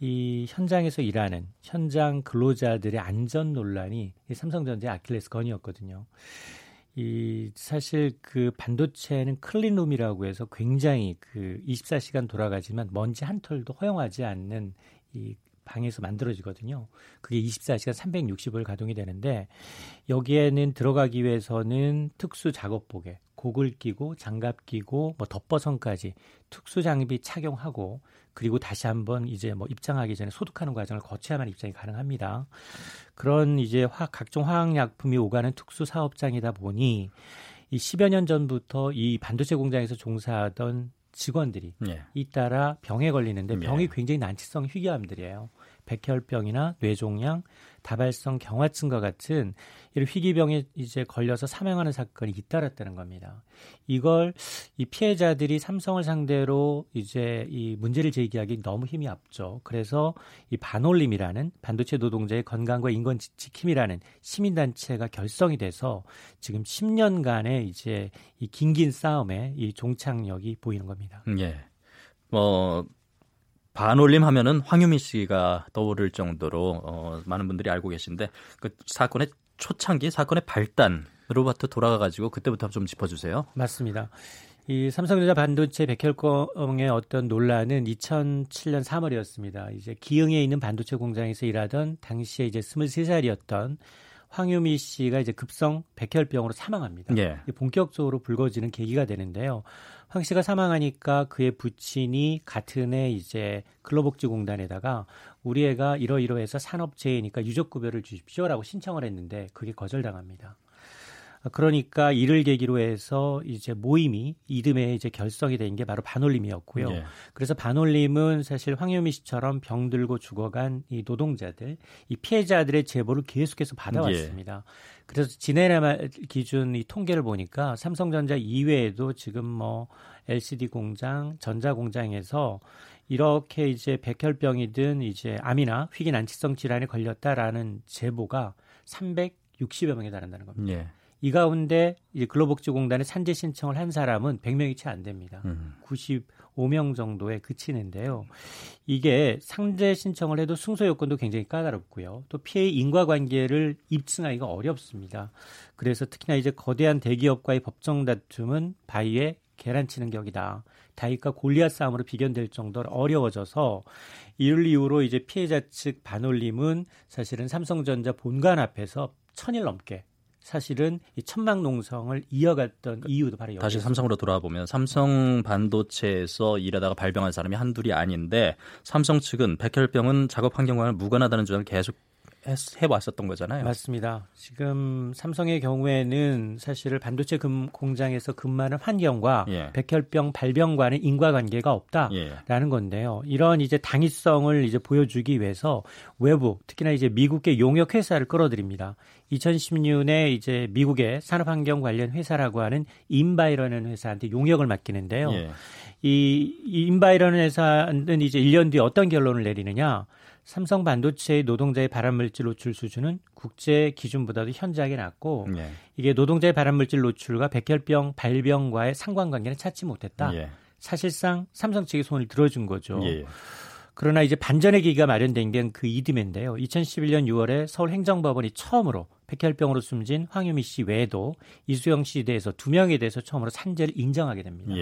이 현장에서 일하는 현장 근로자들의 안전 논란이 이 삼성전자의 아킬레스 건이었거든요. 이 사실 그 반도체는 클린룸이라고 해서 굉장히 그 24시간 돌아가지만 먼지 한 털도 허용하지 않는 이 방에서 만들어지거든요. 그게 24시간 360을 가동이 되는데 여기에는 들어가기 위해서는 특수 작업복에 곡을 끼고 장갑 끼고 뭐 덮버선까지 특수 장비 착용하고 그리고 다시 한번 이제 뭐 입장하기 전에 소독하는 과정을 거쳐야만 입장이 가능합니다. 그런 이제 화, 각종 화학약품이 오가는 특수 사업장이다 보니 이 10여 년 전부터 이 반도체 공장에서 종사하던 직원들이 예. 잇따라 병에 걸리는데 병이 예. 굉장히 난치성 희귀암들이에요. 백혈병이나 뇌종양, 다발성 경화증과 같은 이런 희귀병에 이제 걸려서 사망하는 사건이 잇따랐다는 겁니다. 이걸 이 피해자들이 삼성을 상대로 이제 이 문제를 제기하기 너무 힘이 앞죠. 그래서 이 반올림이라는 반도체 노동자의 건강과 인권 지킴이라는 시민단체가 결성이 돼서 지금 10년간의 이제 이 긴긴 싸움에 이 종착역이 보이는 겁니다. 예. 뭐 반올림 하면은 황유미 씨가 떠오를 정도로 어, 많은 분들이 알고 계신데 그 사건의 초창기 사건의 발단으로부터 돌아가 가지고 그때부터 좀 짚어주세요. 맞습니다. 이 삼성전자 반도체 백혈병의 어떤 논란은 2007년 3월이었습니다. 이제 기흥에 있는 반도체 공장에서 일하던 당시에 이제 23살이었던 황유미 씨가 이제 급성 백혈병으로 사망합니다. 예. 본격적으로 불거지는 계기가 되는데요. 황 씨가 사망하니까 그의 부친이 같은 해 이제 근로복지공단에다가 우리 애가 이러이러해서 산업재해니까 유족급여를 주십시오라고 신청을 했는데 그게 거절당합니다. 그러니까 이를 계기로 해서 이제 모임이 이듬해 이제 결성이 된 게 바로 반올림이었고요. 네. 그래서 반올림은 사실 황유미 씨처럼 병들고 죽어간 이 노동자들, 이 피해자들의 제보를 계속해서 받아왔습니다. 네. 그래서 지난해 기준 이 통계를 보니까 삼성전자 이외에도 지금 뭐 LCD 공장, 전자 공장에서 이렇게 이제 백혈병이든 이제 암이나 희귀 난치성 질환에 걸렸다라는 제보가 360여 명에 달한다는 겁니다. 네. 이 가운데 이제 근로복지공단에 산재 신청을 한 사람은 100명이 채 안 됩니다. 음. 95명 정도에 그치는데요. 이게 상재 신청을 해도 승소 요건도 굉장히 까다롭고요. 또 피해 인과관계를 입증하기가 어렵습니다. 그래서 특히나 이제 거대한 대기업과의 법정 다툼은 바위에 계란 치는 격이다. 다윗과 골리앗 싸움으로 비견될 정도로 어려워져서 이를 이유로 이제 피해자 측 반올림은 사실은 삼성전자 본관 앞에서 천일 넘게 사실은 이 천막 농성을 이어갔던 그, 이유도 바로 다시 삼성으로 돌아와 보면 삼성 반도체에서 일하다가 발병한 사람이 한둘이 아닌데 삼성 측은 백혈병은 작업 환경과는 무관하다는 주장을 계속 해왔었던 거잖아요. 맞습니다. 지금 삼성의 경우에는 사실 반도체 금, 공장에서 근무하는 환경과 예. 백혈병 발병과는 인과관계가 없다라는 예. 건데요. 이런 이제 당위성을 이제 보여주기 위해서 외부 특히나 이제 미국의 용역 회사를 끌어들입니다. 2016년에 이제 미국의 산업환경 관련 회사라고 하는 인바이러는 회사한테 용역을 맡기는데요. 예. 이, 이 인바이러는 회사는 이제 1년 뒤에 어떤 결론을 내리느냐? 삼성 반도체의 노동자의 발암물질 노출 수준은 국제 기준보다도 현저하게 낮고 예. 이게 노동자의 발암물질 노출과 백혈병 발병과의 상관관계는 찾지 못했다. 예. 사실상 삼성 측이 손을 들어준 거죠. 예. 그러나 이제 반전의 계기가 마련된 게 그 이듬해인데요. 2011년 6월에 서울행정법원이 처음으로 백혈병으로 숨진 황유미 씨 외에도 이수영 씨에 대해서 두 명에 대해서 처음으로 산재를 인정하게 됩니다.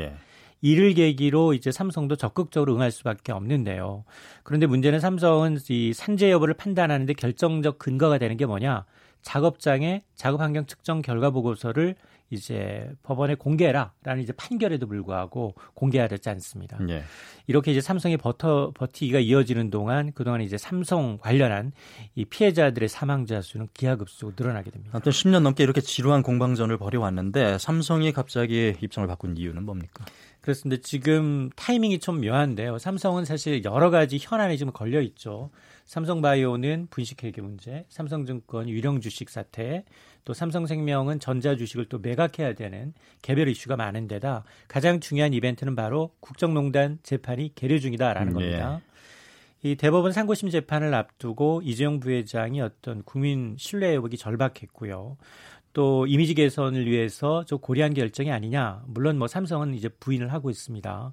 예. 이를 계기로 이제 삼성도 적극적으로 응할 수밖에 없는데요. 그런데 문제는 삼성은 이 산재 여부를 판단하는데 결정적 근거가 되는 게 뭐냐? 작업장의 작업 환경 측정 결과 보고서를 이제 법원에 공개해라라는 이제 판결에도 불구하고 공개하지 않습니다. 예. 이렇게 이제 삼성이 버터 버티기가 이어지는 동안 그동안 이제 삼성 관련한 이 피해자들의 사망자 수는 기하급수로 늘어나게 됩니다. 아무튼 10년 넘게 이렇게 지루한 공방전을 벌여왔는데 삼성이 갑자기 입장을 바꾼 이유는 뭡니까? 그렇습니다. 지금 타이밍이 좀 묘한데요. 삼성은 사실 여러 가지 현안이 지금 걸려 있죠. 삼성바이오는 분식회계 문제, 삼성증권 유령 주식 사태, 또 삼성생명은 전자 주식을 또 매각해야 되는 개별 이슈가 많은데다 가장 중요한 이벤트는 바로 국정농단 재판이 계류 중이다라는 음, 예. 겁니다. 이 대법원 상고심 재판을 앞두고 이재용 부회장이 어떤 국민 신뢰 회복이 절박했고요. 또 이미지 개선을 위해서 저 고려한 결정이 아니냐. 물론 뭐 삼성은 이제 부인을 하고 있습니다.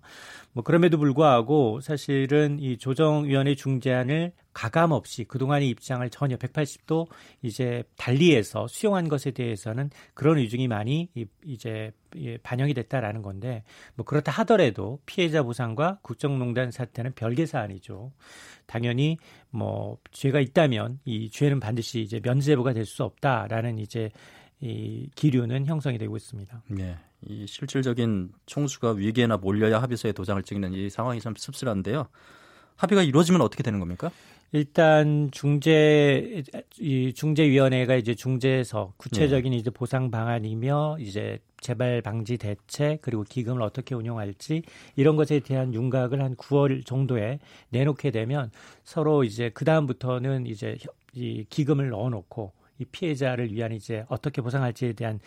뭐 그럼에도 불구하고 사실은 이 조정위원회 중재안을 가감 없이 그동안의 입장을 전혀 180도 이제 달리해서 수용한 것에 대해서는 그런 의중이 많이 이제 예, 반영이 됐다라는 건데 뭐 그렇다 하더라도 피해자 보상과 국정농단 사태는 별개 사안이죠. 당연히 뭐 죄가 있다면 이 죄는 반드시 이제 면제부가 될 수 없다라는 이제 이 기류는 형성이 되고 있습니다. 네. 이 실질적인 총수가 위기에나 몰려야 합의서에 도장을 찍는 이 상황이 참 씁쓸한데요. 합의가 이루어지면 어떻게 되는 겁니까? 일단 중재 이 중재위원회가 이제 중재에서 구체적인 네. 이제 보상 방안이며 이제 재발 방지 대책 그리고 기금을 어떻게 운용할지 이런 것에 대한 윤곽을 한 9월 정도에 내놓게 되면 서로 이제 그 다음부터는 이제 이 기금을 넣어놓고 이 피해자를 위한 이제 어떻게 보상할지에 대한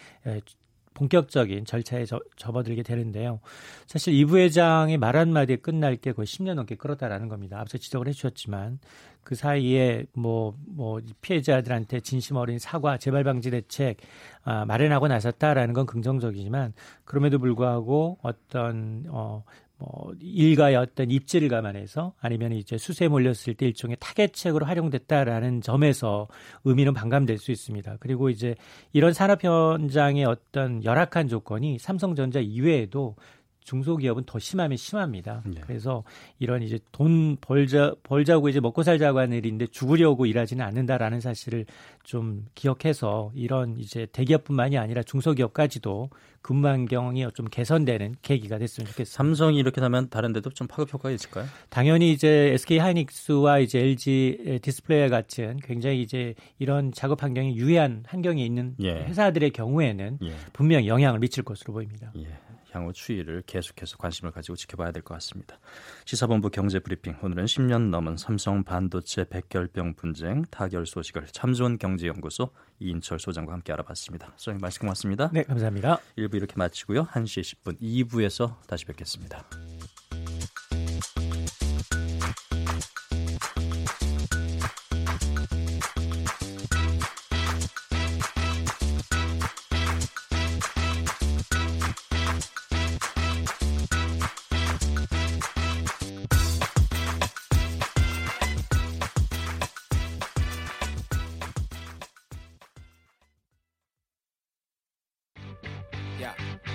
본격적인 절차에 저, 접어들게 되는데요. 사실 이 부회장의 말 한마디에 끝날 게 거의 10년 넘게 끌었다라는 겁니다. 앞서 지적을 해주셨지만 그 사이에 뭐, 뭐, 피해자들한테 진심 어린 사과, 재발 방지 대책, 아, 마련하고 나섰다라는 건 긍정적이지만 그럼에도 불구하고 어떤, 어, 뭐 일가의 어떤 입지를 감안해서 아니면 이제 수세에 몰렸을 때 일종의 타겟책으로 활용됐다라는 점에서 의미는 반감될 수 있습니다. 그리고 이제 이런 산업 현장의 어떤 열악한 조건이 삼성전자 이외에도 중소기업은 더 심하면 심합니다. 네. 그래서 이런 이제 돈 벌자 벌자고 이제 먹고 살자고 하는 일인데 죽으려고 일하지는 않는다라는 사실을 좀 기억해서 이런 이제 대기업뿐만이 아니라 중소기업까지도 근무 환경이 좀 개선되는 계기가 됐으면 좋겠습니다. 삼성이 이렇게 되면 다른 데도 좀 파급 효과가 있을까요? 당연히 이제 SK 하이닉스와 이제 LG 디스플레이 같은 굉장히 이제 이런 작업 환경이 유해한 환경에 있는 예. 회사들의 경우에는 예. 분명 영향을 미칠 것으로 보입니다. 예. 향후 추이를 계속해서 관심을 가지고 지켜봐야 될 것 같습니다. 시사본부 경제브리핑 오늘은 10년 넘은 삼성 반도체 백결병 분쟁 타결 소식을 참좋은 경제연구소 이인철 소장과 함께 알아봤습니다. 소장님 말씀 고맙습니다. 네, 감사합니다. 1부 이렇게 마치고요. 1시 10분 2부에서 다시 뵙겠습니다.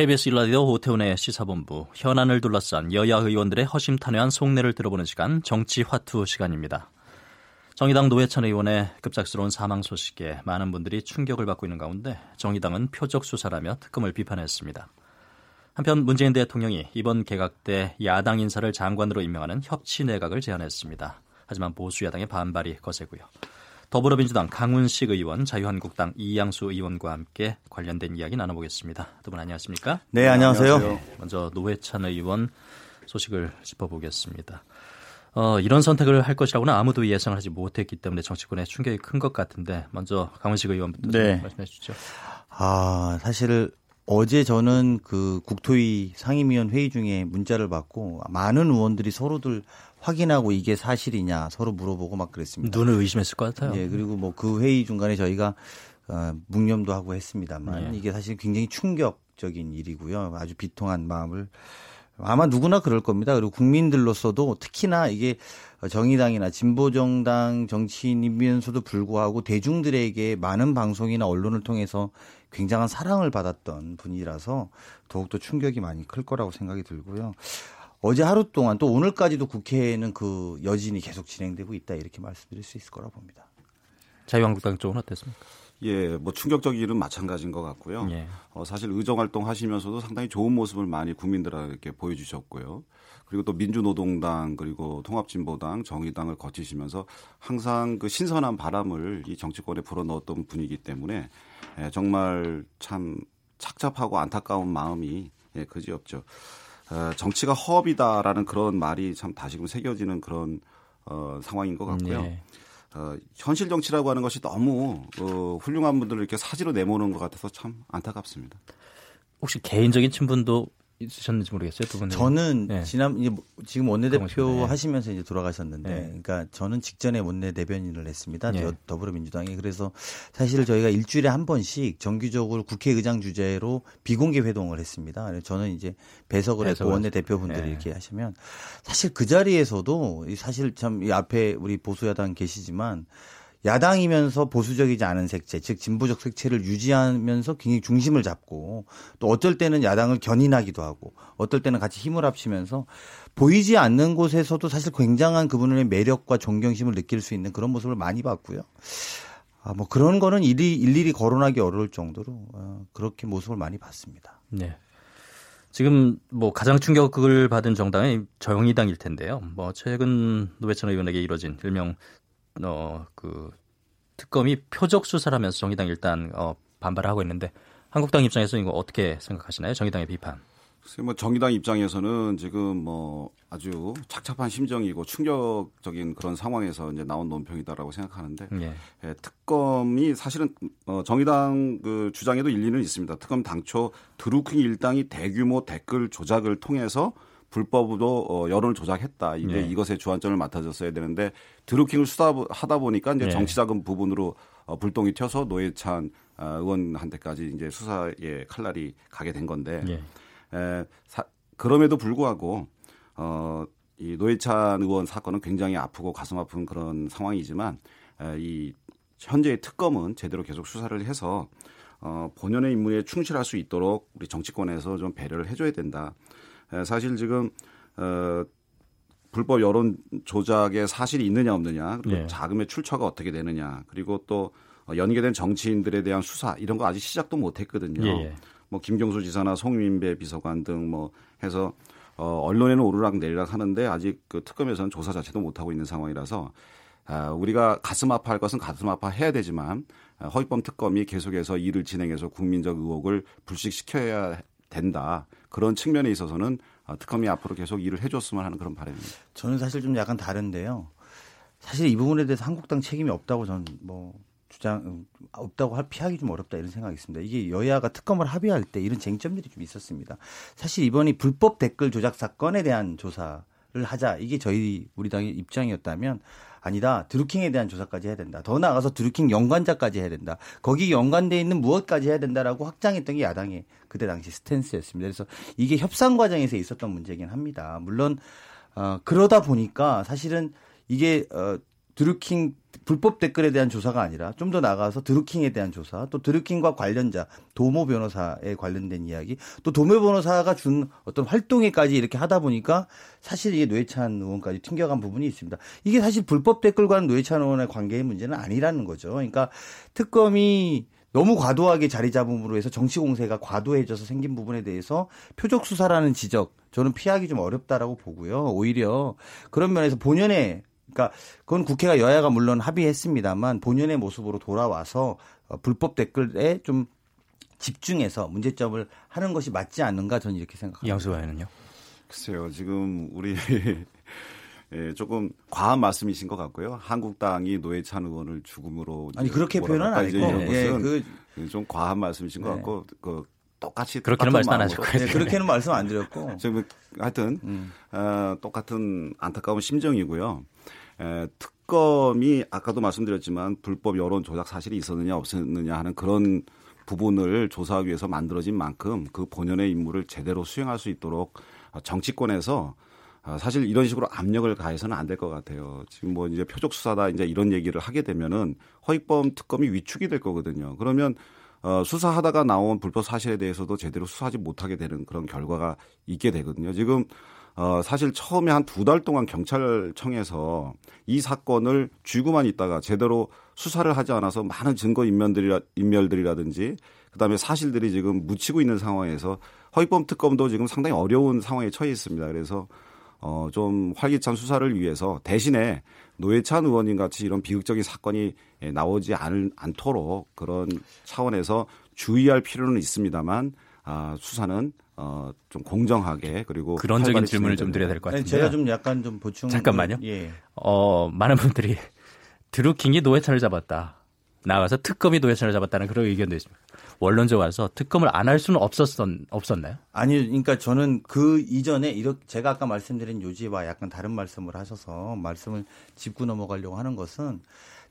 KBS 일라디오 오태훈의 시사본부 현안을 둘러싼 여야 의원들의 허심탄회한 속내를 들어보는 시간 정치화투 시간입니다. 정의당 노회찬 의원의 급작스러운 사망 소식에 많은 분들이 충격을 받고 있는 가운데 정의당은 표적 수사라며 특검을 비판했습니다. 한편 문재인 대통령이 이번 개각 때 야당 인사를 장관으로 임명하는 협치 내각을 제안했습니다. 하지만 보수 야당의 반발이 거세고요. 더불어민주당 강훈식 의원, 자유한국당 이양수 의원과 함께 관련된 이야기 나눠보겠습니다. 두 분 안녕하십니까? 네, 안녕하세요. 네, 먼저 노회찬 의원 소식을 짚어보겠습니다. 어, 이런 선택을 할 것이라고는 아무도 예상을 하지 못했기 때문에 정치권에 충격이 큰 것 같은데 먼저 강훈식 의원부터 네. 말씀해 주시죠. 아, 사실 어제 저는 그 국토위 상임위원 회의 중에 문자를 받고 많은 의원들이 서로들 확인하고 이게 사실이냐 서로 물어보고 막 그랬습니다. 눈을 의심했을 것 같아요. 예, 그리고 뭐 그 회의 중간에 저희가 어, 묵념도 하고 했습니다만 예. 이게 사실 굉장히 충격적인 일이고요. 아주 비통한 마음을 아마 누구나 그럴 겁니다. 그리고 국민들로서도 특히나 이게 정의당이나 진보정당 정치인이면서도 불구하고 대중들에게 많은 방송이나 언론을 통해서 굉장한 사랑을 받았던 분이라서 더욱더 충격이 많이 클 거라고 생각이 들고요. 어제 하루 동안 또 오늘까지도 국회에는 그 여진이 계속 진행되고 있다 이렇게 말씀드릴 수 있을 거라 봅니다. 자유한국당 쪽은 어땠습니까? 예, 뭐 충격적인 일은 마찬가지인 것 같고요. 예. 어, 사실 의정 활동 하시면서도 상당히 좋은 모습을 많이 국민들에게 보여주셨고요. 그리고 또 민주노동당 그리고 통합진보당 정의당을 거치시면서 항상 그 신선한 바람을 이 정치권에 불어넣었던 분이기 때문에 예, 정말 참 착잡하고 안타까운 마음이 예, 그지없죠. 어, 정치가 허업이다라는 그런 말이 참 다시금 새겨지는 그런 어, 상황인 것 같고요. 네. 어, 현실 정치라고 하는 것이 너무 어, 훌륭한 분들을 이렇게 사지로 내모는 것 같아서 참 안타깝습니다. 혹시 개인적인 친분도 있으셨는지 모르겠어요, 두 분은. 저는 네. 지난 이제 뭐- 지금 원내대표 네. 하시면서 이제 돌아가셨는데, 네. 그러니까 저는 직전에 원내 대변인을 했습니다. 네. 저 더불어민주당이 그래서 사실 저희가 일주일에 한 번씩 정기적으로 국회의장 주재로 비공개 회동을 했습니다. 그래서 저는 이제 배석을 했고 배석을 원내 대표분들이 네. 이렇게 하시면 사실 그 자리에서도 이 사실 참 이 앞에 우리 보수야당 계시지만 야당이면서 보수적이지 않은 색채, 즉 진보적 색채를 유지하면서 굉장히 중심을 잡고 또 어쩔 때는 야당을 견인하기도 하고 어떨 때는 같이 힘을 합치면서 보이지 않는 곳에서도 사실 굉장한 그분의 매력과 존경심을 느낄 수 있는 그런 모습을 많이 봤고요. 아, 뭐 그런 거는 일이, 일일이 거론하기 어려울 정도로 어, 그렇게 모습을 많이 봤습니다. 네. 지금 뭐 가장 충격을 받은 정당이 정의당일 텐데요. 뭐 최근 노회찬 의원에게 이뤄진 일명 어 그 특검이 표적 수사를 하면서 정의당 일단 어 반발을 하고 있는데 한국당 입장에서 이거 어떻게 생각하시나요? 정의당의 비판. 글쎄 뭐 정의당 입장에서는 지금 뭐 아주 착잡한 심정이고 충격적인 그런 상황에서 이제 나온 논평이다라고 생각하는데 예. 예, 특검이 사실은 어, 정의당 그 주장에도 일리는 있습니다. 특검 당초 드루킹 일당이 대규모 댓글 조작을 통해서 불법으로 어, 여론을 조작했다. 이게 예. 이것에 주안점을 맡아줬어야 되는데 드루킹을 수사하다 보니까 이제 예. 정치자금 부분으로 어, 불똥이 튀어서 노회찬 어, 의원한테까지 이제 수사의 칼날이 가게 된 건데 예. 에, 사, 그럼에도 불구하고 어, 이 노회찬 의원 사건은 굉장히 아프고 가슴 아픈 그런 상황이지만 에, 이 현재의 특검은 제대로 계속 수사를 해서 어, 본연의 임무에 충실할 수 있도록 우리 정치권에서 좀 배려를 해줘야 된다. 에, 사실 지금 어, 불법 여론 조작의 사실이 있느냐 없느냐 그리고 예. 자금의 출처가 어떻게 되느냐 그리고 또 어, 연계된 정치인들에 대한 수사 이런 거 아직 시작도 못했거든요. 예, 예. 뭐 김경수 지사나 송민배 비서관 등 뭐 해서 어 언론에는 오르락 내리락 하는데 아직 그 특검에서는 조사 자체도 못 하고 있는 상황이라서 아 우리가 가슴 아파할 것은 가슴 아파해야 되지만 아, 허위범 특검이 계속해서 일을 진행해서 국민적 의혹을 불식시켜야 된다 그런 측면에 있어서는 아, 특검이 앞으로 계속 일을 해줬으면 하는 그런 바람입니다. 저는 사실 좀 약간 다른데요. 사실 이 부분에 대해서 한국당 책임이 없다고 저는 뭐 주장 음, 없다고 할 피하기 좀 어렵다 이런 생각이 있습니다. 이게 여야가 특검을 합의할 때 이런 쟁점들이 좀 있었습니다. 사실 이번이 불법 댓글 조작 사건에 대한 조사를 하자 이게 저희 우리 당의 입장이었다면 아니다 드루킹에 대한 조사까지 해야 된다. 더 나아가서 드루킹 연관자까지 해야 된다. 거기 연관돼 있는 무엇까지 해야 된다라고 확장했던 게 야당의 그때 당시 스탠스였습니다. 그래서 이게 협상 과정에서 있었던 문제긴 합니다. 물론 어, 그러다 보니까 사실은 이게 어, 드루킹 불법 댓글에 대한 조사가 아니라 좀 더 나가서 드루킹에 대한 조사, 또 드루킹과 관련자 도모 변호사에 관련된 이야기, 또 도모 변호사가 준 어떤 활동에까지 이렇게 하다 보니까 사실 이게 노회찬 의원까지 튕겨간 부분이 있습니다. 이게 사실 불법 댓글과는 노회찬 의원의 관계의 문제는 아니라는 거죠. 그러니까 특검이 너무 과도하게 자리 잡음으로 해서 정치 공세가 과도해져서 생긴 부분에 대해서 표적 수사라는 지적 저는 피하기 좀 어렵다라고 보고요. 오히려 그런 면에서 본연의 그러니까 그건 국회가 여야가 물론 합의했습니다만 본연의 모습으로 돌아와서 어, 불법 댓글에 좀 집중해서 문제점을 하는 것이 맞지 않는가 저는 이렇게 생각합니다. 양수와에는요. 글쎄요, 지금 우리 예, 조금 과한 말씀이신 것 같고요. 한국당이 노회찬 의원을 죽음으로 아니, 그렇게 표현은 아니고, 이런 예, 것은 그- 좀 과한 말씀이신 것 네. 같고 그 똑같이 그렇게는 말씀 안. 하셨고요. 네, 그렇게는 말씀 안 드렸고 [laughs] 지금 하여튼 음. 어, 똑같은 안타까운 심정이고요. 에, 특검이 아까도 말씀드렸지만 불법 여론 조작 사실이 있었느냐 없었느냐 하는 그런 부분을 조사하기 위해서 만들어진 만큼 그 본연의 임무를 제대로 수행할 수 있도록 정치권에서 아, 사실 이런 식으로 압력을 가해서는 안 될 것 같아요. 지금 뭐 이제 표적 수사다 이제 이런 얘기를 하게 되면은 허위범 특검이 위축이 될 거거든요. 그러면 어, 수사하다가 나온 불법 사실에 대해서도 제대로 수사하지 못하게 되는 그런 결과가 있게 되거든요. 지금 어, 사실 처음에 한 두 달 동안 경찰청에서 이 사건을 쥐고만 있다가 제대로 수사를 하지 않아서 많은 증거 인면들이라, 인멸들이라든지 그다음에 사실들이 지금 묻히고 있는 상황에서 허위범 특검도 지금 상당히 어려운 상황에 처해 있습니다. 그래서 어, 좀 활기찬 수사를 위해서 대신에 노회찬 의원님 같이 이런 비극적인 사건이 예, 나오지 않을, 않도록 그런 차원에서 주의할 필요는 있습니다만 아, 수사는 어, 좀 공정하게 그리고 그런적인 질문을 좀 드려야 될 것 같은데 제가 좀 약간 좀 보충 잠깐만요. 예. 어, 많은 분들이 [laughs] 드루킹이 노회찬을 잡았다. 나가서 특검이 노회찬을 잡았다는 그런 의견도 있습니다. 원론적으로 와서 특검을 안 할 수는 없었 없었나요? 아니, 그러니까 저는 그 이전에 이렇게 제가 아까 말씀드린 요지와 약간 다른 말씀을 하셔서 말씀을 짚고 넘어가려고 하는 것은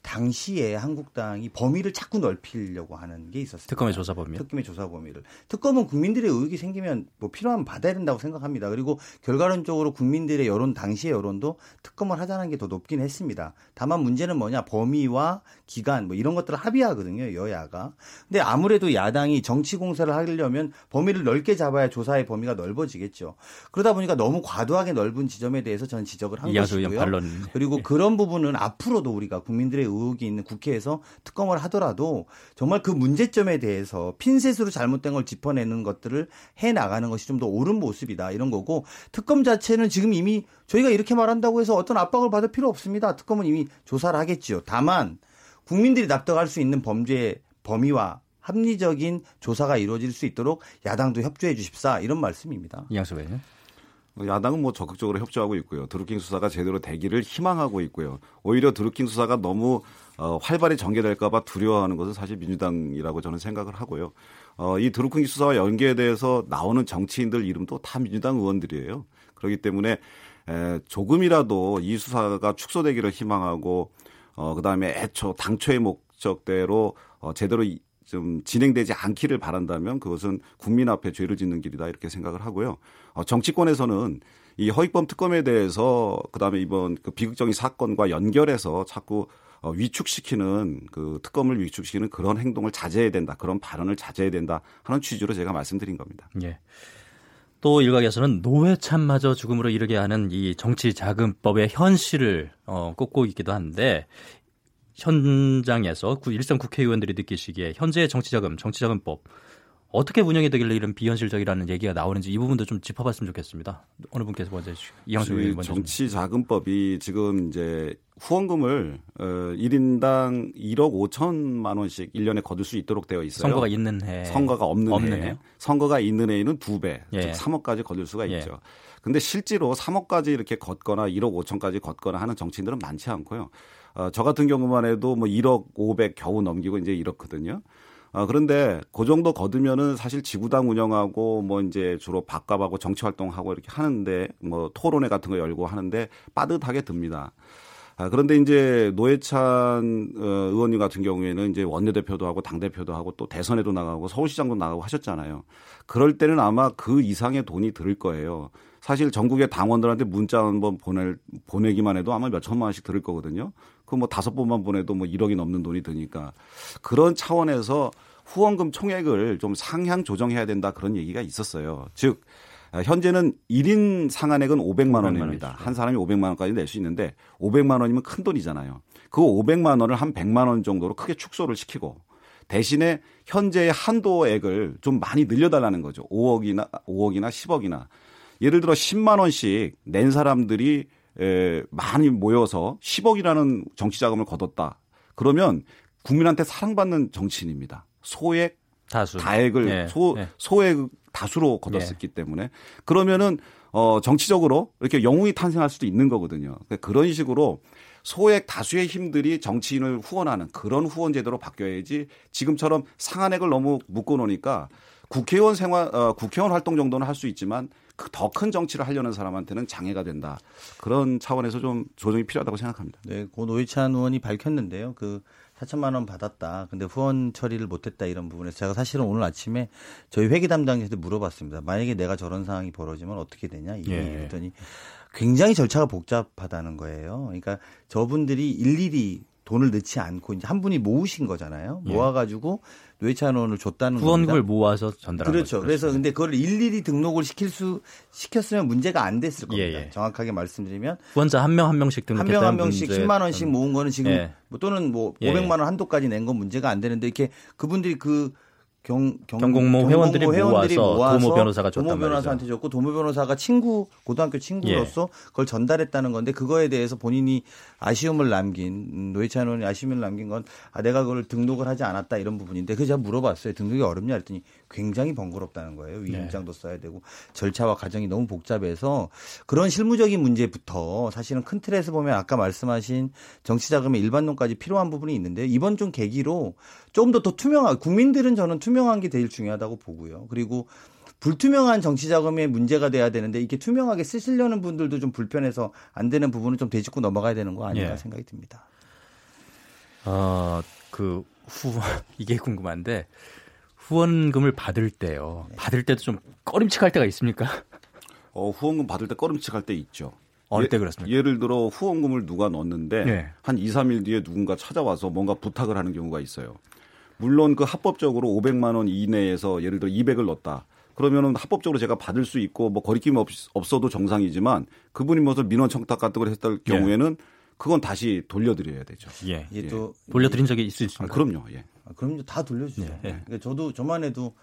당시에 한국당이 범위를 자꾸 넓히려고 하는 게 있었어요. 특검의 조사 범위. 특검의 조사 범위를. 특검은 국민들의 의혹이 생기면 뭐 필요하면 받아야 된다고 생각합니다. 그리고 결과론적으로 국민들의 여론 당시의 여론도 특검을 하자는 게 더 높긴 했습니다. 다만 문제는 뭐냐 범위와 기간 뭐 이런 것들을 합의하거든요 여야가. 근데 아무래도 야당이 정치 공세를 하려면 범위를 넓게 잡아야 조사의 범위가 넓어지겠죠. 그러다 보니까 너무 과도하게 넓은 지점에 대해서 저는 지적을 한 것이고요. 반론. 그리고 예. 그런 부분은 앞으로도 우리가 국민들의 의혹이 있는 국회에서 특검을 하더라도 정말 그 문제점에 대해서 핀셋으로 잘못된 걸 짚어내는 것들을 해 나가는 것이 좀 더 옳은 모습이다 이런 거고 특검 자체는 지금 이미 저희가 이렇게 말한다고 해서 어떤 압박을 받을 필요 없습니다. 특검은 이미 조사를 하겠지요. 다만 국민들이 납득할 수 있는 범죄 범위와 합리적인 조사가 이루어질 수 있도록 야당도 협조해 주십사 이런 말씀입니다. 이양수 의원님. 야당은 뭐 적극적으로 협조하고 있고요. 드루킹 수사가 제대로 되기를 희망하고 있고요. 오히려 드루킹 수사가 너무 어, 활발히 전개될까봐 두려워하는 것은 사실 민주당이라고 저는 생각을 하고요. 어, 이 드루킹 수사와 연계돼서 나오는 정치인들 이름도 다 민주당 의원들이에요. 그렇기 때문에 에, 조금이라도 이 수사가 축소되기를 희망하고 어, 그다음에 애초 당초의 목적대로 어, 제대로 이, 좀 진행되지 않기를 바란다면 그것은 국민 앞에 죄를 짓는 길이다 이렇게 생각을 하고요. 어, 정치권에서는 이 허위범 특검에 대해서 그다음에 이번 그 비극적인 사건과 연결해서 자꾸 어, 위축시키는 그 특검을 위축시키는 그런 행동을 자제해야 된다. 그런 발언을 자제해야 된다 하는 취지로 제가 말씀드린 겁니다. 예. 또 일각에서는 노회찬마저 죽음으로 이르게 하는 이 정치자금법의 현실을 어, 꼽고 있기도 한데 현장에서 일선 국회의원들이 느끼시기에 현재의 정치자금, 정치자금법 어떻게 운영이 되길래 이런 비현실적이라는 얘기가 나오는지 이 부분도 좀 짚어봤으면 좋겠습니다. 어느 분께서 먼저 해주시죠. 이양수 의원님 먼저. 정치자금법이 지금 이제 후원금을 어, 1인당 1억 5천만 원씩 1년에 거둘 수 있도록 되어 있어요. 선거가 있는 해. 선거가 없는, 없는 해. 해요? 선거가 있는 해에는 두 배, 예. 즉 3억까지 거둘 수가 예. 있죠. 근데 실제로 3억까지 이렇게 걷거나 1억 5천까지 걷거나 하는 정치인들은 많지 않고요. 어, 저 같은 경우만 해도 뭐 1억 500 겨우 넘기고 이제 이렇거든요. 아, 그런데 그 정도 거두면은 사실 지구당 운영하고 뭐 이제 주로 밥값하고 정치 활동하고 이렇게 하는데 뭐 토론회 같은 거 열고 하는데 빠듯하게 듭니다. 아, 그런데 이제 노회찬 어, 의원님 같은 경우에는 이제 원내대표도 하고 당대표도 하고 또 대선에도 나가고 서울시장도 나가고 하셨잖아요. 그럴 때는 아마 그 이상의 돈이 들을 거예요. 사실 전국의 당원들한테 문자 한번 보낼, 보내기만 해도 아마 몇 천만 원씩 들을 거거든요. 그 뭐 다섯 번만 보내도 뭐 1억이 넘는 돈이 드니까 그런 차원에서 후원금 총액을 좀 상향 조정해야 된다 그런 얘기가 있었어요. 즉, 아, 현재는 1인 상한액은 500만 원입니다. 한 사람이 500만 원까지 낼 수 있는데 500만 원이면 큰 돈이잖아요. 그 500만 원을 한 100만 원 정도로 크게 축소를 시키고 대신에 현재의 한도액을 좀 많이 늘려달라는 거죠. 5억이나 5억이나 10억이나 예를 들어 10만 원씩 낸 사람들이 에, 많이 모여서 10억이라는 정치 자금을 거뒀다. 그러면 국민한테 사랑받는 정치인입니다. 소액 다수. 다액을 예, 소 예. 소액 다수로 거뒀었기 때문에 그러면은 어 정치적으로 이렇게 영웅이 탄생할 수도 있는 거거든요. 그러니까 그런 식으로 소액 다수의 힘들이 정치인을 후원하는 그런 후원 제도로 바뀌어야지 지금처럼 상한액을 너무 묶어 놓으니까 국회의원 생활, 어, 국회의원 활동 정도는 할 수 있지만 그 더 큰 정치를 하려는 사람한테는 장애가 된다. 그런 차원에서 좀 조정이 필요하다고 생각합니다. 네, 고 노회찬 의원이 밝혔는데요. 그 4천만 원 받았다. 근데 후원 처리를 못했다 이런 부분에서 제가 사실은 오늘 아침에 저희 회계 담당자한테 물어봤습니다. 만약에 내가 저런 상황이 벌어지면 어떻게 되냐 예. 그랬더니 굉장히 절차가 복잡하다는 거예요. 그러니까 저분들이 일일이 돈을 넣지 않고 이제 한 분이 모으신 거잖아요. 예. 모아가지고 노 회찬 의원을 줬다는 후원금을. 모아서 전달한 그렇죠. 거죠. 그래서 근데 그걸 일일이 등록을 시킬 수 시켰으면 문제가 안 됐을 겁니다. 예, 예. 정확하게 말씀드리면 후원자 한 명 한 명씩 한 등록했다는 명한 명씩 문제. 10만 원씩 모은 거는 지금 예. 뭐 또는 뭐 예. 500만 원 한도까지 낸 건 문제가 안 되는데 이렇게 그분들이 그 경, 경, 경공모 회원들이 모아서 도모 변호사가 줬단 도모 변호사한테 줬고 도모 변호사가 친구 고등학교 친구로서 예. 그걸 전달했다는 건데 그거에 대해서 본인이 아쉬움을 남긴 음, 노회찬 의원이 아쉬움을 남긴 건 아, 내가 그걸 등록을 하지 않았다 이런 부분인데 그 제가 물어봤어요. 등록이 어렵냐? 했더니 굉장히 번거롭다는 거예요 네. 위임장도 써야 되고 절차와 과정이 너무 복잡해서 그런 실무적인 문제부터 사실은 큰 틀에서 보면 아까 말씀하신 정치자금의 일반론까지 필요한 부분이 있는데 이번 좀 계기로 조금 더 더 투명한 국민들은 저는 투명한 게 제일 중요하다고 보고요. 그리고 불투명한 정치자금의 문제가 돼야 되는데 이게 투명하게 쓰시려는 분들도 좀 불편해서 안 되는 부분은 좀 되짚고 넘어가야 되는 거 아닌가 예. 생각이 듭니다. 어, 그 후, [laughs] 이게 궁금한데 후원금을 받을 때요. 네. 받을 때도 좀 꺼림칙할 때가 있습니까? 어, 후원금 받을 때 꺼름칙할 때 있죠. 어느 예- 때 그렇습니까? 예 를 들어 후원금을 누가 넣었는데 네. 한 2, 3일 뒤에 누군가 찾아와서 뭔가 부탁을 하는 경우가 있어요. 물론 그 합법적으로 500만 원 이내에서 예를 들어 200을 넣었다. 그러면은 합법적으로 제가 받을 수 있고 뭐 거리낌 없, 없어도 정상이지만 그분이 무슨 민원 청탁 같은 걸 했을 경우에는 그건 다시 돌려드려야 되죠. 예. 이게 또 돌려드린 적이 있을 수 아, 있습니다. 그럼요. 예. 아, 그럼요 다 돌려주죠. 예, 예. 그러니까 저도 저만 해도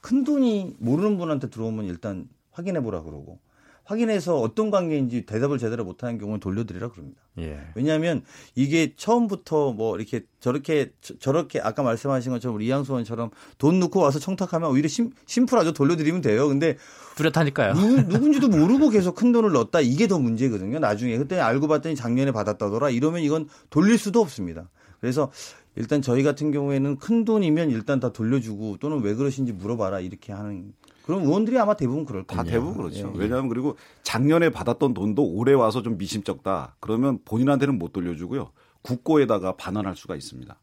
큰 돈이 모르는 분한테 들어오면 일단 확인해 보라 그러고 확인해서 어떤 관계인지 대답을 제대로 못하는 경우는 돌려드리라 그럽니다. 예. 왜냐하면 이게 처음부터 뭐 이렇게 저렇게 저, 렇게 아까 말씀하신 것처럼 우리 이양수 의원처럼 돈 넣고 와서 청탁하면 오히려 심, 심플하죠. 돌려드리면 돼요. 근데 뚜렷하니까요. 누, 누군지도 모르고 계속 큰 돈을 넣었다. 이게 더 문제거든요. 나중에 그때 알고 봤더니 작년에 받았다더라. 이러면 이건 돌릴 수도 없습니다. 그래서 일단 저희 같은 경우에는 큰 돈이면 일단 다 돌려주고 또는 왜 그러신지 물어봐라 이렇게 하는 그럼 의원들이 아마 대부분 그럴 다 겁니다. 대부분 그렇죠. 예. 왜냐하면 그리고 작년에 받았던 돈도 올해 와서 좀 미심쩍다. 그러면 본인한테는 못 돌려주고요. 국고에다가 반환할 수가 있습니다.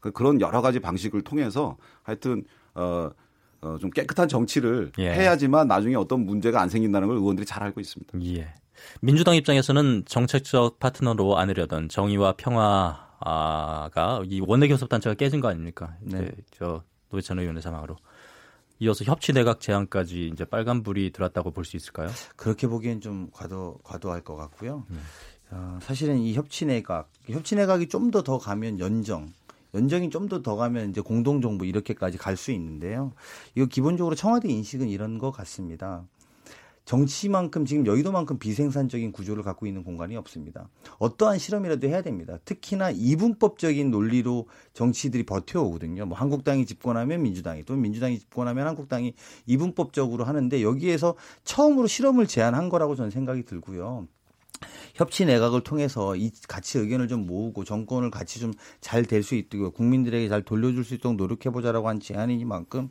그- 그런 여러 가지 방식을 통해서 하여튼 어, 어, 좀 깨끗한 정치를 예. 해야지만 나중에 어떤 문제가 안 생긴다는 걸 의원들이 잘 알고 있습니다. 예. 민주당 입장에서는 정책적 파트너로 안으려던 정의와 평화 가 이 원내교섭단체가 깨진 거 아닙니까? 이제 네. 저 노회찬 의원의 사망으로 이어서 협치 내각 제안까지 이제 빨간 불이 들었다고 볼 수 있을까요? 그렇게 보기엔 좀 과도 과도할 것 같고요. 네. 어, 사실은 이 협치 내각, 협치 내각이 좀 더 더 가면 연정, 연정이 좀 더 더 가면 이제 공동정부 이렇게까지 갈 수 있는데요. 이거 기본적으로 청와대 인식은 이런 것 같습니다. 정치만큼 지금 여의도만큼 비생산적인 구조를 갖고 있는 공간이 없습니다. 어떠한 실험이라도 해야 됩니다. 특히나 이분법적인 논리로 정치들이 버텨오거든요. 뭐 한국당이 집권하면 민주당이 또 민주당이 집권하면 한국당이 이분법적으로 하는데 여기에서 처음으로 실험을 제안한 거라고 저는 생각이 들고요. 협치 내각을 통해서 이 같이 의견을 좀 모으고 정권을 같이 좀 잘 될 수 있도록 국민들에게 잘 돌려줄 수 있도록 노력해 보자라고 한 제안이니만큼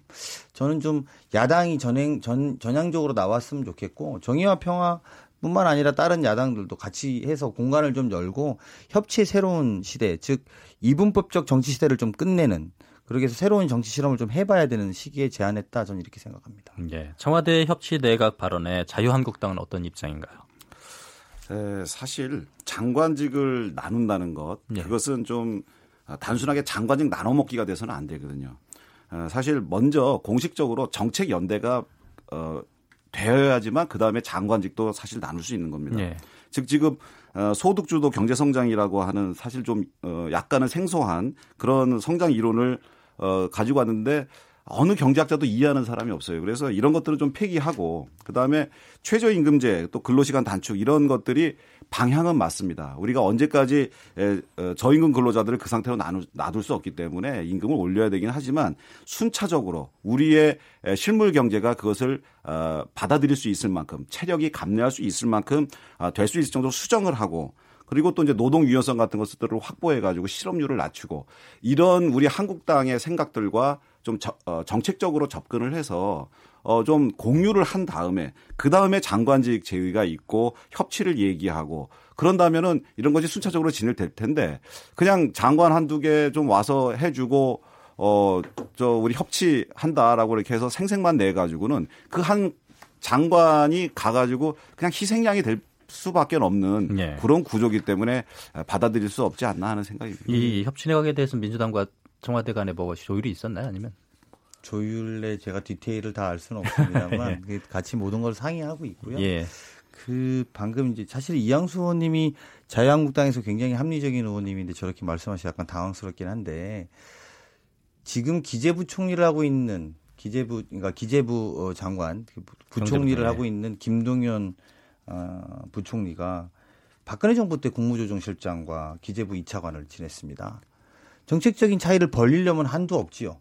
저는 좀 야당이 전행 전 전향적으로 나왔으면 좋겠고 정의와 평화 뿐만 아니라 다른 야당들도 같이 해서 공간을 좀 열고 협치의 새로운 시대 즉 이분법적 정치 시대를 좀 끝내는 그렇게 해서 새로운 정치 실험을 좀 해봐야 되는 시기에 제안했다 저는 이렇게 생각합니다. 예. 청와대 협치 내각 발언에 자유한국당은 어떤 입장인가요? 에, 사실 장관직을 나눈다는 것 예. 그것은 좀 아, 단순하게 장관직 나눠 먹기가 돼서는 안 되거든요. 어, 사실 먼저 공식적으로 정책 연대가 어, 되어야지만 그 다음에 장관직도 사실 나눌 수 있는 겁니다. 예. 즉 지금 어, 소득주도 경제성장이라고 하는 사실 좀 어, 약간은 생소한 그런 성장 이론을 어, 가지고 왔는데 어느 경제학자도 이해하는 사람이 없어요. 그래서 이런 것들을 좀 폐기하고 그다음에 최저임금제 또 근로시간 단축 이런 것들이 방향은 맞습니다. 우리가 언제까지 에, 어, 저임금 근로자들을 그 상태로 놔둘 수 없기 때문에 임금을 올려야 되긴 하지만 순차적으로 우리의 에, 실물 경제가 그것을 어, 받아들일 수 있을 만큼 체력이 감내할 수 있을 만큼 아, 될수 있을 정도로 수정을 하고 그리고 또 이제 노동 유연성 같은 것들을 확보해 가지고 실업률을 낮추고 이런 우리 한국당의 생각들과 좀 저, 어, 정책적으로 접근을 해서 어, 좀 공유를 한 다음에 그 다음에 장관직 제의가 있고 협치를 얘기하고 그런다면은 이런 것이 순차적으로 진행될 텐데 그냥 장관 한두 개 좀 와서 해주고 어, 저, 우리 협치한다라고 이렇게 해서 생색만 내 가지고는 그 한 장관이 가가지고 그냥 희생양이 될 수밖에 없는 예. 그런 구조기 때문에 받아들일 수 없지 않나 하는 생각이 듭니다. 이 협치 내각에 대해서 민주당과 청와대 간에 뭐 조율이 있었나요? 아니면? 조율에 제가 디테일을 다 알 수는 없습니다만 예. [laughs] 같이 모든 걸 상의하고 있고요. 예. 그 방금 이제 사실 이양수 의원님이 자유한국당에서 굉장히 합리적인 의원님인데 저렇게 말씀하시 약간 당황스럽긴 한데 지금 기재부 총리를 하고 있는 기재부 그러니까 기재부 어, 장관 그 부총리를 경제부, 하고 있는 김동연 어, 부총리가 박근혜 정부 때 국무조정실장과 기재부 2차관을 지냈습니다. 정책적인 차이를 벌리려면 한도 없지요.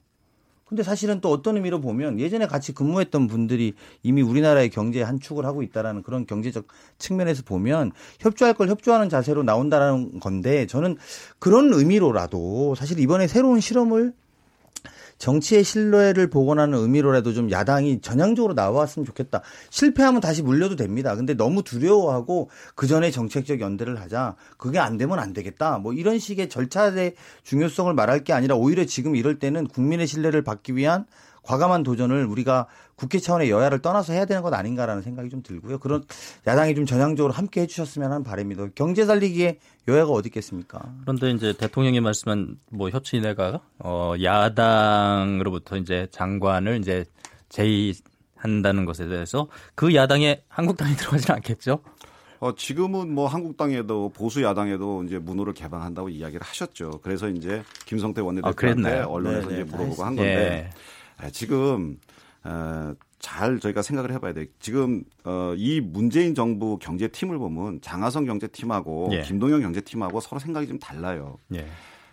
근데 사실은 또 어떤 의미로 보면 예전에 같이 근무했던 분들이 이미 우리나라의 경제에 한 축을 하고 있다라는 그런 경제적 측면에서 보면 협조할 걸 협조하는 자세로 나온다라는 건데 저는 그런 의미로라도 사실 이번에 새로운 실험을 정치의 신뢰를 복원하는 의미로라도 좀 야당이 전향적으로 나왔으면 좋겠다. 실패하면 다시 물려도 됩니다. 근데 너무 두려워하고 그 전에 정책적 연대를 하자. 그게 안 되면 안 되겠다. 뭐 이런 식의 절차의 중요성을 말할 게 아니라 오히려 지금 이럴 때는 국민의 신뢰를 받기 위한 과감한 도전을 우리가 국회 차원의 여야를 떠나서 해야 되는 것 아닌가라는 생각이 좀 들고요. 그런 야당이 좀 전향적으로 함께 해주셨으면 하는 바람입니다. 경제 살리기에 여야가 어디 있겠습니까? 그런데 이제 대통령이 말씀한 뭐 협치내가 어 야당으로부터 이제 장관을 이제 제의 한다는 것에 대해서 그 야당에 한국당이 [laughs] 들어가지는 않겠죠? 어, 지금은 뭐 한국당에도 보수 야당에도 이제 문호를 개방한다고 이야기를 하셨죠. 그래서 이제 김성태 원내대표한테 아, 언론에서 네네. 이제 물어보고 한 예. 건데 에, 지금 어, 잘 저희가 생각을 해봐야 돼. 지금 어, 이 문재인 정부 경제팀을 보면 장하성 경제팀하고 예. 김동연 경제팀하고 서로 생각이 좀 달라요. 예.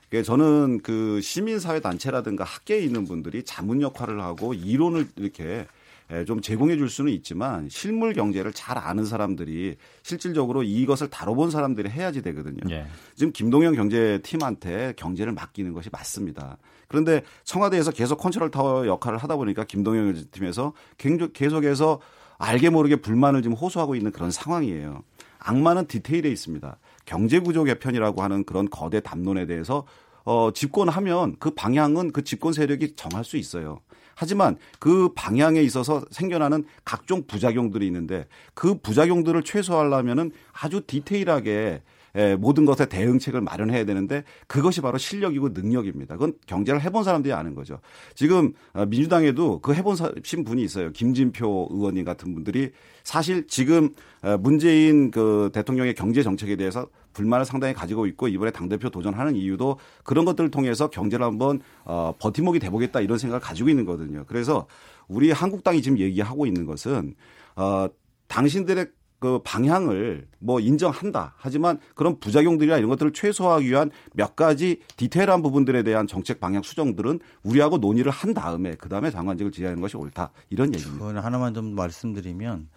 그게 저는 그 시민사회 단체라든가 학계에 있는 분들이 자문 역할을 하고 이론을 이렇게 에, 좀 제공해 줄 수는 있지만 실물 경제를 잘 아는 사람들이 실질적으로 이것을 다뤄본 사람들이 해야지 되거든요. 예. 지금 김동연 경제팀한테 경제를 맡기는 것이 맞습니다. 그런데 청와대에서 계속 컨트롤 타워 역할을 하다 보니까 김동연 경제팀에서 갱- 계속해서 알게 모르게 불만을 지금 호소하고 있는 그런 상황이에요. 악마는 디테일에 있습니다. 경제구조 개편이라고 하는 그런 거대 담론에 대해서 어, 집권하면 그 방향은 그 집권 세력이 정할 수 있어요. 하지만 그 방향에 있어서 생겨나는 각종 부작용들이 있는데 그 부작용들을 최소화하려면은 아주 디테일하게 에, 모든 것에 대응책을 마련해야 되는데 그것이 바로 실력이고 능력입니다. 그건 경제를 해본 사람들이 아는 거죠. 지금 어, 민주당에도 그 해본 사- 신 분이 있어요. 김진표 의원님 같은 분들이 사실 지금 어, 문재인 그 대통령의 경제 정책에 대해서 불만을 상당히 가지고 있고 이번에 당대표 도전하는 이유도 그런 것들을 통해서 경제를 한번 어, 버팀목이 돼보겠다 이런 생각을 가지고 있는 거거든요. 그래서 우리 한국당이 지금 얘기하고 있는 것은 어, 당신들의 그 방향을 뭐 인정한다. 하지만 그런 부작용들이나 이런 것들을 최소화하기 위한 몇 가지 디테일한 부분들에 대한 정책 방향 수정들은 우리하고 논의를 한 다음에 그 다음에 장관직을 지휘하는 것이 옳다. 이런 얘기입니다. 그건 하나만 좀 말씀드리면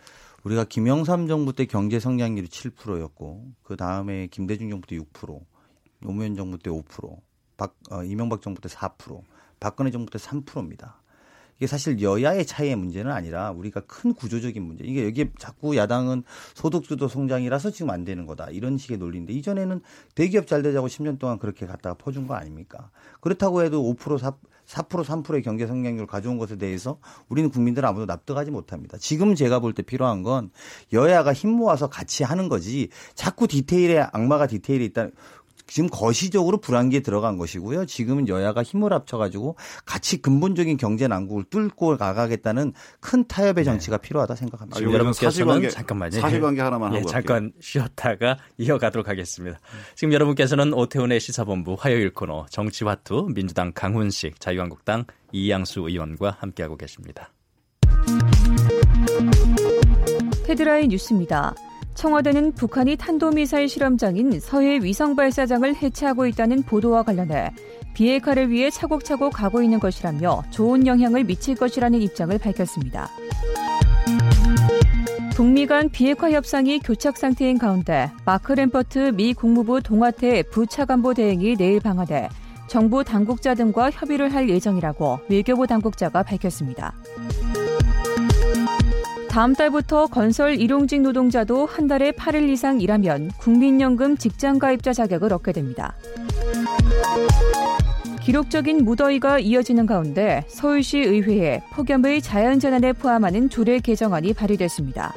우리가 김영삼 정부 때 경제 성장률이 7%였고 그 다음에 김대중 정부 때 6%, 노무현 정부 때 5%, 박, 어, 이명박 정부 때 4%, 박근혜 정부 때 3%입니다. 이게 사실 여야의 차이의 문제는 아니라 우리가 큰 구조적인 문제. 이게 여기에 자꾸 야당은 소득주도 성장이라서 지금 안 되는 거다. 이런 식의 논리인데 이전에는 대기업 잘 되자고 10년 동안 그렇게 갖다가 퍼준 거 아닙니까? 그렇다고 해도 5% 4, 4% 3%의 경제 성장률을 가져온 것에 대해서 우리는 국민들은 아무도 납득하지 못합니다. 지금 제가 볼 때 필요한 건 여야가 힘 모아서 같이 하는 거지 자꾸 디테일에 악마가 디테일에 있다. 지금 거시적으로 불안기에 들어간 것이고요. 지금은 여야가 힘을 합쳐가지고 같이 근본적인 경제 난국을 뚫고 나가겠다는 큰 타협의 정치가 필요하다 생각합니다. 아, 여러분께서는 사실관계- 잠깐만요. 사실관계 하나만 예, 하고 잠깐 쉬었다가 이어가도록 하겠습니다. 지금 여러분께서는 오태훈의 시사본부 화요일 코너 정치화투 민주당 강훈식 자유한국당 이양수 의원과 함께하고 계십니다. 헤드라인 뉴스입니다. 청와대는 북한이 탄도미사일 실험장인 서해 위성발사장을 해체하고 있다는 보도와 관련해 비핵화를 위해 차곡차곡 가고 있는 것이라며 좋은 영향을 미칠 것이라는 입장을 밝혔습니다. 북미 간 비핵화 협상이 교착 상태인 가운데 마크 램퍼트 미 국무부 동아태 부차관보 대행이 내일 방한해 정부 당국자 등과 협의를 할 예정이라고 외교부 당국자가 밝혔습니다. 다음 달부터 건설 일용직 노동자도 한 달에 8일 이상 일하면 국민연금 직장가입자 자격을 얻게 됩니다. 기록적인 무더위가 이어지는 가운데 서울시 의회에 폭염의 자연재난에 포함하는 조례 개정안이 발의됐습니다.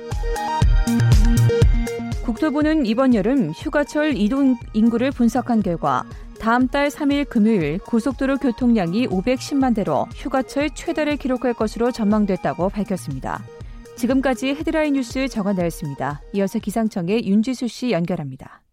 국토부는 이번 여름 휴가철 이동 인구를 분석한 결과 다음 달 3일 금요일 고속도로 교통량이 510만 대로 휴가철 최다를 기록할 것으로 전망됐다고 밝혔습니다. 지금까지 헤드라인 뉴스 정한나였습니다. 이어서 기상청의 윤지수 씨 연결합니다.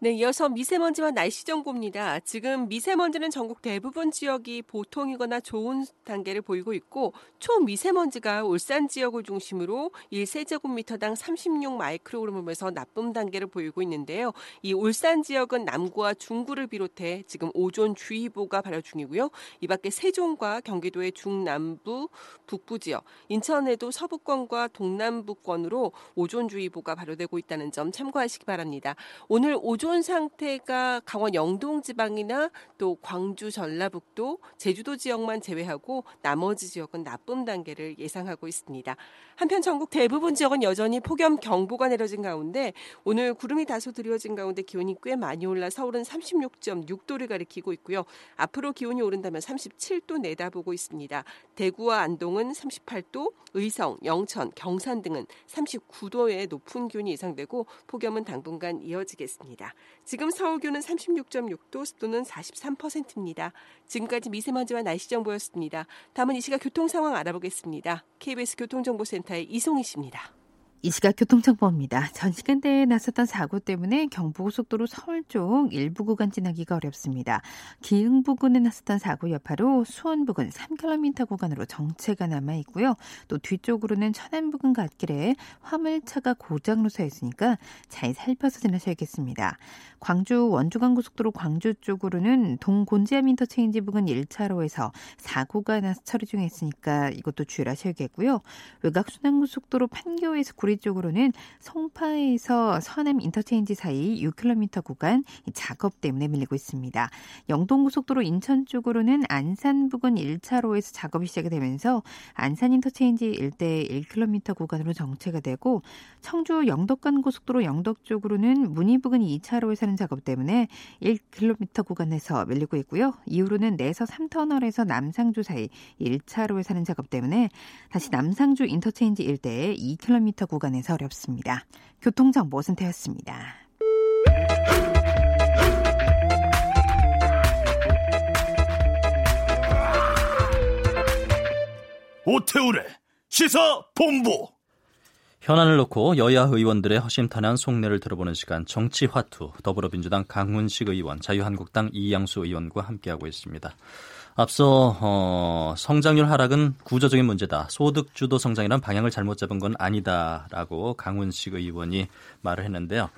네, 이어서 미세먼지와 날씨 정보입니다. 지금 미세먼지는 전국 대부분 지역이 보통이거나 좋은 단계를 보이고 있고 초미세먼지가 울산 지역을 중심으로 1세제곱미터당 36 마이크로그램에서 나쁨 단계를 보이고 있는데요. 이 울산 지역은 남구와 중구를 비롯해 지금 오존 주의보가 발효 중이고요. 이 밖에 세종과 경기도의 중남부, 북부 지역, 인천에도 서부권과 동남부권으로 오존 주의보가 발효되고 있다는 점 참고하시기 바랍니다. 오늘 오존 기존 상태가 강원 영동 지방이나 또 광주 전라북도 제주도 지역만 제외하고 나머지 지역은 나쁨 단계를 예상하고 있습니다. 한편 전국 대부분 지역은 여전히 폭염 경보가 내려진 가운데 오늘 구름이 다소 드려진 가운데 기온이 꽤 많이 올라 서울은 36.6도를 가리키고 있고요. 앞으로 기온이 오른다면 37도 내다보고 있습니다. 대구와 안동은 38도, 의성, 영천, 경산 등은 39도의 높은 기온이 예상되고 폭염은 당분간 이어지겠습니다. 지금 서울 기온은 36.6도, 습도는 43%입니다. 지금까지 미세먼지와 날씨 정보였습니다. 다음은 이 시각 교통 상황 알아보겠습니다. KBS 교통정보센터의 이송희 씨입니다. 이 시각 교통정보입니다. 전 시간대에 나섰던 사고 때문에 경부고속도로 서울 쪽 일부 구간 지나기가 어렵습니다. 기흥 부근에 나섰던 사고 여파로 수원 부근 3km 구간으로 정체가 남아 있고요. 또 뒤쪽으로는 천안 부근 갓길에 화물차가 고장으로 서 있으니까 잘 살펴서 지나셔야겠습니다. 광주 원주간 고속도로 광주 쪽으로는 동곤지암 인터체인지 부근 1차로에서 사고가 나서 처리 중에 있으니까 이것도 주의하셔야겠고요. 외곽 순환고속도로 판교에서 쪽으로는 송파에서 서하남 인터체인지 사이 6km 구간 작업 때문에 밀리고 있습니다. 영동고속도로 인천 쪽으로는 안산 부근 1차로에서 작업이 시작이 되면서 안산 인터체인지 일대 1km 구간으로 정체가 되고 청주 영덕간 고속도로 영덕 쪽으로는 문의 부근 2차로에서 하는 작업 때문에 1km 구간에서 밀리고 있고요. 이후로는 내서 3터널에서 남상주 사이 1차로에서 하는 작업 때문에 다시 남상주 인터체인지 일대에 2km 구간 에서 어렵습니다. 교통정보 센터였습니다. 오태우래 시사 본부 현안을 놓고 여야 의원들의 허심탄회한 속내를 들어보는 시간 정치화투 더불어민주당 강훈식 의원 자유한국당 이양수 의원과 함께하고 있습니다. 앞서 어, 성장률 하락은 구조적인 문제다. 소득 주도 성장이란 방향을 잘못 잡은 건 아니다라고 강훈식 의원이 말을 했는데요.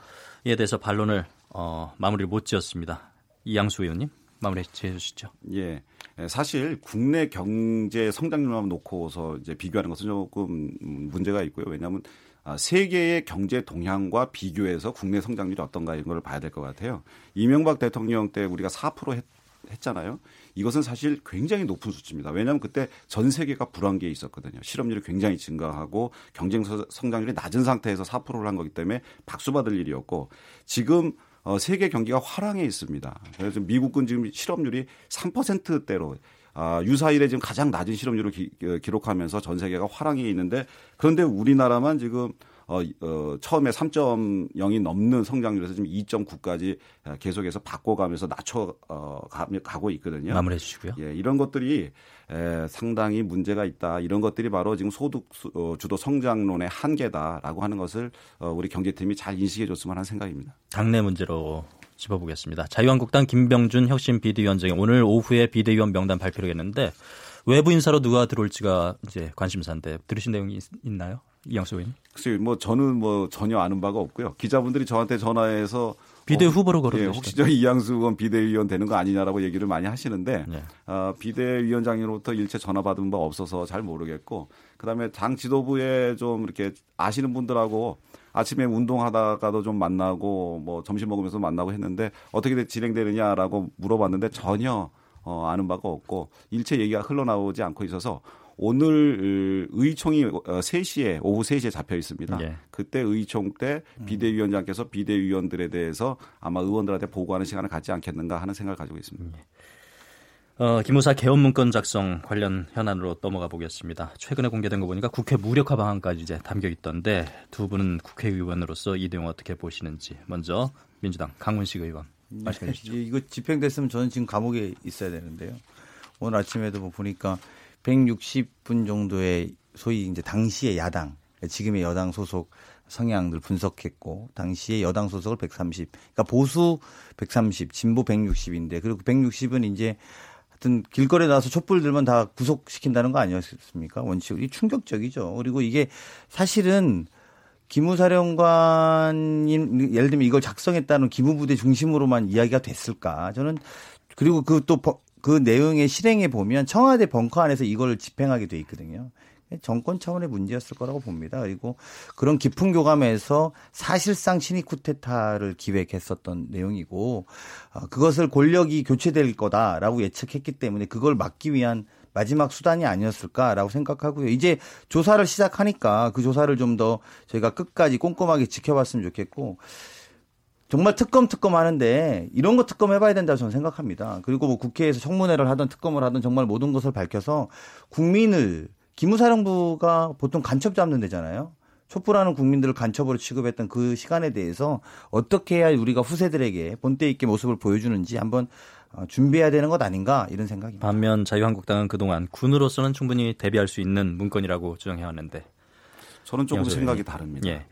이에 대해서 반론을 어, 마무리를 못 지었습니다. 이양수 의원님 마무리 해 주시죠. 예. 사실 국내 경제 성장률만 놓고서 이제 비교하는 것은 조금 문제가 있고요. 왜냐하면 아, 세계의 경제 동향과 비교해서 국내 성장률이 어떤가 이런 걸 봐야 될 것 같아요. 이명박 대통령 때 우리가 4% 했, 했잖아요. 이것은 사실 굉장히 높은 수치입니다. 왜냐하면 그때 전 세계가 불황기에 있었거든요. 실업률이 굉장히 증가하고 경쟁 성장률이 낮은 상태에서 4%를 한 거기 때문에 박수 받을 일이었고 지금 어, 세계 경기가 화랑에 있습니다. 그래서 미국은 지금 실업률이 3%대로 아, 유사일에 지금 가장 낮은 실업률을 기, 어, 기록하면서 전 세계가 화랑에 있는데 그런데 우리나라만 지금 어, 어, 처음에 3.0이 넘는 성장률에서 지금 2.9까지 계속해서 바꿔가면서 낮춰 어, 가, 고 있거든요. 마무리해 주시고요. 예, 이런 것들이 에, 상당히 문제가 있다. 이런 것들이 바로 지금 소득 어, 주도 성장론의 한계다라고 하는 것을 어, 우리 경제팀이 잘 인식해 줬으면 하는 생각입니다. 당내 문제로 짚어보겠습니다. 자유한국당 김병준 혁신 비대위원장이 오늘 오후에 비대위원 명단 발표를 했는데 외부 인사로 누가 들어올지가 이제 관심사인데 들으신 내용이 있, 나요 이양수 의원님? 글쎄요, 뭐 저는 뭐 전혀 아는 바가 없고요. 기자분들이 저한테 전화해서 비대 후보로 거론 예, 혹시 저 이양수 의원 비대위원 되는 거 아니냐라고 얘기를 많이 하시는데 네. 어, 비대위원장으로부터 일체 전화 받은 바 없어서 잘 모르겠고 그다음에 당 지도부에 좀 이렇게 아시는 분들하고 아침에 운동하다가도 좀 만나고 뭐 점심 먹으면서 만나고 했는데 어떻게 진행되느냐라고 물어봤는데 전혀 어, 아는 바가 없고 일체 얘기가 흘러나오지 않고 있어서 오늘 의총이 3시에 오후 3시에 잡혀 있습니다. 예. 그때 의총 때 비대위원장께서 비대위원들에 대해서 아마 의원들한테 보고하는 시간을 갖지 않겠는가 하는 생각을 가지고 있습니다. 어, 기무사 개헌 문건 작성 관련 현안으로 넘어가 보겠습니다. 최근에 공개된 거 보니까 국회 무력화 방안까지 이제 담겨 있던데 두 분은 국회의원으로서 이 내용 어떻게 보시는지 먼저 민주당 강훈식 의원 말씀해 주시죠. 이거 집행됐으면 저는 지금 감옥에 있어야 되는데요. 오늘 아침에도 뭐 보니까 160분 정도의 소위 이제 당시의 야당, 지금의 여당 소속 성향들 분석했고 당시에 여당 소속을 130, 그러니까 보수 130, 진보 160인데 그리고 160은 이제 하여튼 길거리에 나와서 촛불 들면 다 구속시킨다는 거 아니었습니까? 원칙이 충격적이죠. 그리고 이게 사실은 기무사령관인 예를 들면 이걸 작성했다는 기무부대 중심으로만 이야기가 됐을까? 저는 그리고 그 또 그 내용의 실행에 보면 청와대 벙커 안에서 이걸 집행하게 돼 있거든요. 정권 차원의 문제였을 거라고 봅니다. 그리고 그런 깊은 교감에서 사실상 신익 쿠데타를 기획했었던 내용이고 어, 그것을 권력이 교체될 거다라고 예측했기 때문에 그걸 막기 위한 마지막 수단이 아니었을까라고 생각하고요. 이제 조사를 시작하니까 그 조사를 좀 더 저희가 끝까지 꼼꼼하게 지켜봤으면 좋겠고 정말 특검 특검 하는데 이런 거 특검 해봐야 된다고 저는 생각합니다. 그리고 뭐 국회에서 청문회를 하든 특검을 하든 정말 모든 것을 밝혀서 국민을 기무사령부가 보통 간첩 잡는 데잖아요. 촛불하는 국민들을 간첩으로 취급했던 그 시간에 대해서 어떻게 해야 우리가 후세들에게 본때 있게 모습을 보여주는지 한번 어, 준비해야 되는 것 아닌가 이런 생각입니다. 반면 자유한국당은 그동안 군으로서는 충분히 대비할 수 있는 문건이라고 주장해왔는데 저는 조금. 생각이 다릅니다. 예.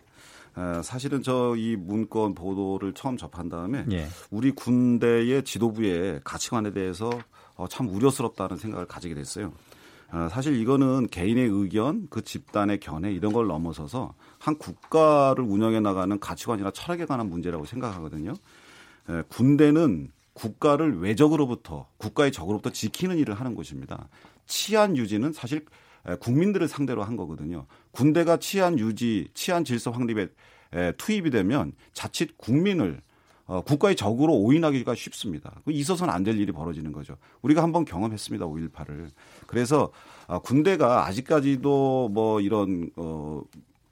에, 사실은 저 이 문건 보도를 처음 접한 다음에 예. 우리 군대의 지도부의 가치관에 대해서 어, 참 우려스럽다는 생각을 가지게 됐어요. 어, 사실 이거는 개인의 의견, 그 집단의 견해 이런 걸 넘어서서 한 국가를 운영해 나가는 가치관이나 철학에 관한 문제라고 생각하거든요. 에, 군대는 국가를 외적으로부터 국가의 적으로부터 지키는 일을 하는 곳입니다. 치안 유지는 사실 에, 국민들을 상대로 한 거거든요. 군대가 치안 유지, 치안 질서 확립에 에, 투입이 되면 자칫 국민을 어, 국가의 적으로 오인하기가 쉽습니다. 그 있어서는 안 될 일이 벌어지는 거죠. 우리가 한번 경험했습니다. 5.18을. 그래서 어, 군대가 아직까지도 뭐 이런 어,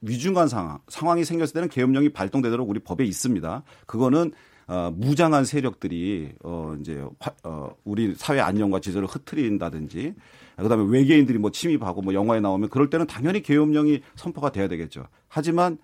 위중한 상황, 상황이 생겼을 때는 계엄령이 발동되도록 우리 법에 있습니다. 그거는 어, 무장한 세력들이 어, 이제 화, 어, 우리 사회 안녕과 질서를 흐트린다든지 그다음에 외계인들이 뭐 침입하고 뭐 영화에 나오면 그럴 때는 당연히 계엄령이 선포가 돼야 되겠죠. 하지만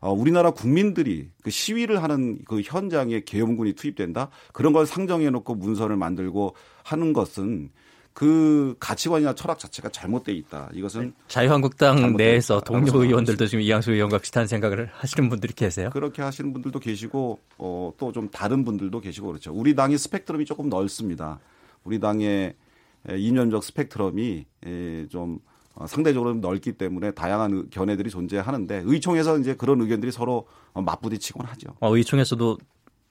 어, 우리나라 국민들이 그 시위를 하는 그 현장에 계엄군이 투입된다 그런 걸 상정해 놓고 문서를 만들고 하는 것은 그 가치관이나 철학 자체가 잘못돼 있다. 이것은 자유한국당 잘못돼 내에서 동료. 의원들도 지금 이양수 의원과 비슷한 생각을 하시는 분들이 계세요. 그렇게 하시는 분들도 계시고 어, 또 좀 다른 분들도 계시고 그렇죠. 우리 당의 스펙트럼이 조금 넓습니다. 우리 당의 에, 이념적 스펙트럼이 에, 좀 어, 상대적으로 좀 넓기 때문에 다양한 의- 견해들이 존재하는데 의총에서 이제 그런 의견들이 서로 어, 맞부딪히곤 하죠. 어, 의총에서도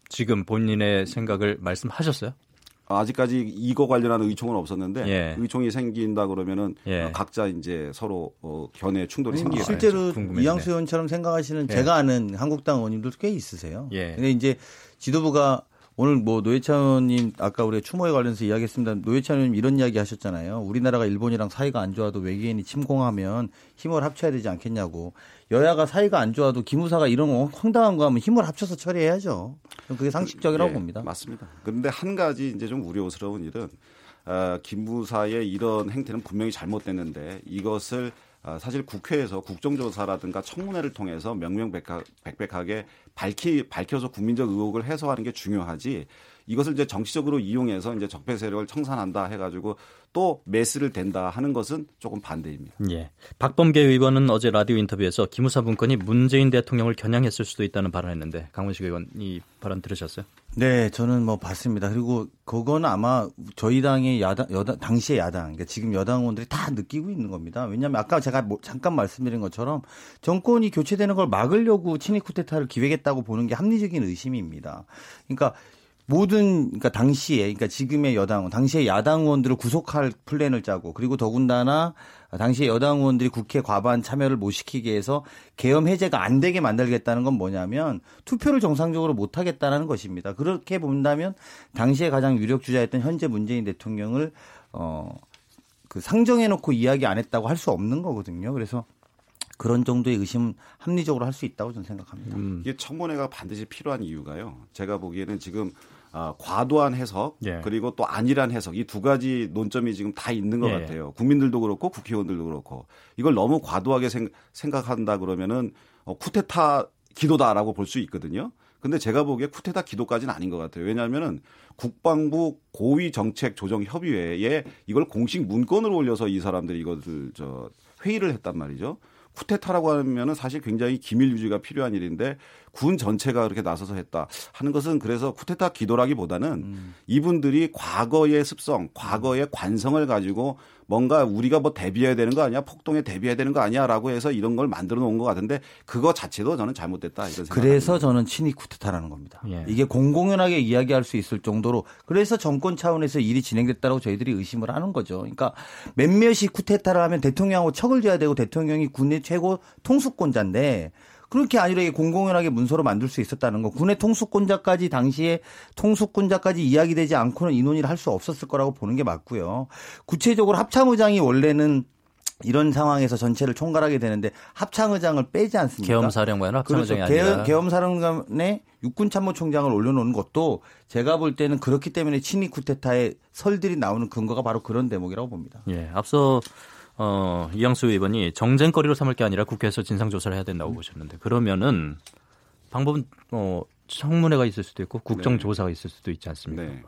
지금 본인의 생각을 말씀하셨어요? 아직까지 이거 관련한 의총은 없었는데 예. 의총이 생긴다 그러면은 예. 어, 각자 이제 서로 어, 견해 충돌이 생기게 실제로 궁금해지네. 이양수 의원처럼 생각하시는 예. 제가 아는 한국당 의원님들도 꽤 있으세요. 예. 근데 이제 지도부가 오늘 뭐 노회찬 의원님 아까 우리 추모에 관련해서 이야기했습니다. 노회찬 의원님 이런 이야기 하셨잖아요. 우리나라가 일본이랑 사이가 안 좋아도 외계인이 침공하면 힘을 합쳐야 되지 않겠냐고. 여야가 사이가 안 좋아도 기무사가 이런 황당한 거 하면 힘을 합쳐서 처리해야죠. 그게 상식적이라고 예, 봅니다. 맞습니다. 그런데 한 가지 이제 좀 우려스러운 일은 어, 김부사의 이런 행태는 분명히 잘못됐는데 이것을 어, 사실 국회에서 국정조사라든가 청문회를 통해서 명명백백하게 밝히 밝혀서 국민적 의혹을 해소하는 게 중요하지 이것을 이제 정치적으로 이용해서 이제 적폐 세력을 청산한다 해가지고 또 메스를 댄다 하는 것은 조금 반대입니다. 예. 박범계 의원은 어제 라디오 인터뷰에서 기무사 문건이 문재인 대통령을 겨냥했을 수도 있다는 발언했는데 강원식 의원 이 발언 들으셨어요? 네, 저는 뭐 봤습니다. 그리고 그거는 아마 저희 당의 야당, 여당, 당시의 야당, 그러니까 지금 여당 의원들이 다 느끼고 있는 겁니다. 왜냐하면 아까 제가 뭐 잠깐 말씀드린 것처럼 정권이 교체되는 걸 막으려고 친위 쿠데타를 기획했다고 보는 게 합리적인 의심입니다. 그러니까 모든 그러니까 당시에 그러니까 지금의 여당 당시의 야당 의원들을 구속할 플랜을 짜고 그리고 더군다나 당시의 여당 의원들이 국회 과반 참여를 못 시키게 해서 계엄 해제가 안 되게 만들겠다는 건 뭐냐면 투표를 정상적으로 못 하겠다는 것입니다. 그렇게 본다면 당시에 가장 유력 주자였던 현재 문재인 대통령을 어그 상정해 놓고 이야기 안 했다고 할 수 없는 거거든요. 그래서 그런 정도의 의심은 합리적으로 할 수 있다고 저는 생각합니다. 음. 이게 청문회가 반드시 필요한 이유가요. 제가 보기에는 지금 아, 과도한 해석 예. 그리고 또 안일한 해석 이 두 가지 논점이 지금 다 있는 것 예. 같아요. 국민들도 그렇고 국회의원들도 그렇고 이걸 너무 과도하게 생, 각한다 그러면은 어, 쿠데타 기도다라고 볼 수 있거든요. 근데 제가 보기에 쿠데타 기도까지는 아닌 것 같아요. 왜냐하면은 국방부 고위 정책 조정 협의회에 이걸 공식 문건으로 올려서 이 사람들이 이것을 저 회의를 했단 말이죠. 쿠데타라고 하면은 사실 굉장히 기밀 유지가 필요한 일인데 군 전체가 그렇게 나서서 했다 하는 것은 그래서 쿠데타 기도라기보다는 음. 이분들이 과거의 습성, 과거의 관성을 가지고 뭔가 우리가 뭐 대비해야 되는 거 아니야? 폭동에 대비해야 되는 거 아니야라고 해서 이런 걸 만들어 놓은 것 같은데 그거 자체도 저는 잘못됐다 이런 생각. 그래서 저는 친위 쿠데타라는 겁니다. 예. 이게 공공연하게 이야기할 수 있을 정도로 그래서 정권 차원에서 일이 진행됐다고 저희들이 의심을 하는 거죠. 그러니까 몇몇이 쿠데타를 하면 대통령하고 척을 져야 되고 대통령이 군의 최고 통수권자인데 그렇게 아니라 이게 공공연하게 문서로 만들 수 있었다는 거. 군의 통수권자까지 당시에 통수권자까지 이야기되지 않고는 이 논의를 할 수 없었을 거라고 보는 게 맞고요. 구체적으로 합참의장이 원래는 이런 상황에서 전체를 총괄하게 되는데 합참의장을 빼지 않습니까? 계엄사령관은 합참의장이 그렇죠. 아니라 계엄사령관에 육군참모총장을 올려놓은 것도 제가 볼 때는 그렇기 때문에 친위 쿠데타의 설들이 나오는 근거가 바로 그런 대목이라고 봅니다. 예, 앞서 어, 이양수 의원이 정쟁거리로 삼을 게 아니라 국회에서 진상조사를 해야 된다고 보셨는데 그러면은 방법은 어, 청문회가 있을 수도 있고 국정조사가 있을 수도 있지 않습니까? 네.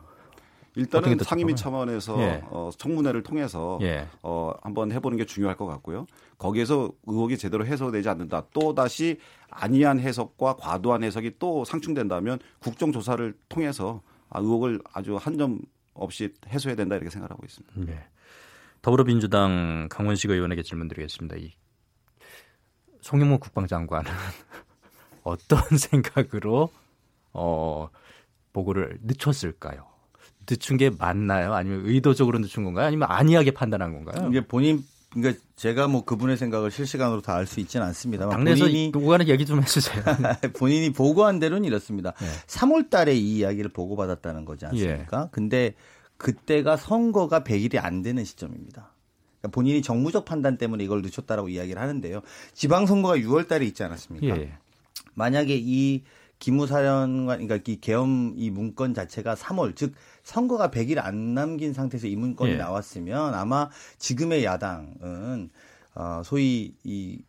일단은 더 상임위? 차원에서 예. 어, 청문회를 통해서 예. 어, 한번 해보는 게 중요할 것 같고요. 거기에서 의혹이 제대로 해소되지 않는다. 또 다시 안이한 해석과 과도한 해석이 또 상충된다면 국정조사를 통해서 아, 의혹을 아주 한 점 없이 해소해야 된다 이렇게 생각하고 있습니다. 네. 더불어민주당 강원식 의원에게 질문드리겠습니다. 이 송영무 국방장관은 [laughs] 어떤 [laughs] 생각으로 어, 보고를 늦췄을까요? 늦춘 게 맞나요? 아니면 의도적으로 늦춘 건가요? 아니면 안이하게 판단한 건가요? 이게 본인 그러니까 제가 뭐 그분의 생각을 실시간으로 다 알 수 있지는 않습니다만 당내에서 본인이 누구가는 얘기 좀 해주세요. [laughs] 본인이 보고한 대로는 이렇습니다. 네. 3월 달에 이 이야기를 보고받았다는 거지 않습니까? 예. 근데 그때가 선거가 100일이 안 되는 시점입니다. 그러니까 본인이 정무적 판단 때문에 이걸 늦췄다라고 이야기를 하는데요. 지방선거가 6월 달에 있지 않았습니까? 예. 만약에 이 기무사령관, 그러니까 이 계엄 이 문건 자체가 3월, 즉 선거가 100일 안 남긴 상태에서 이 문건이 예. 나왔으면 아마 지금의 야당은 어, 소위 이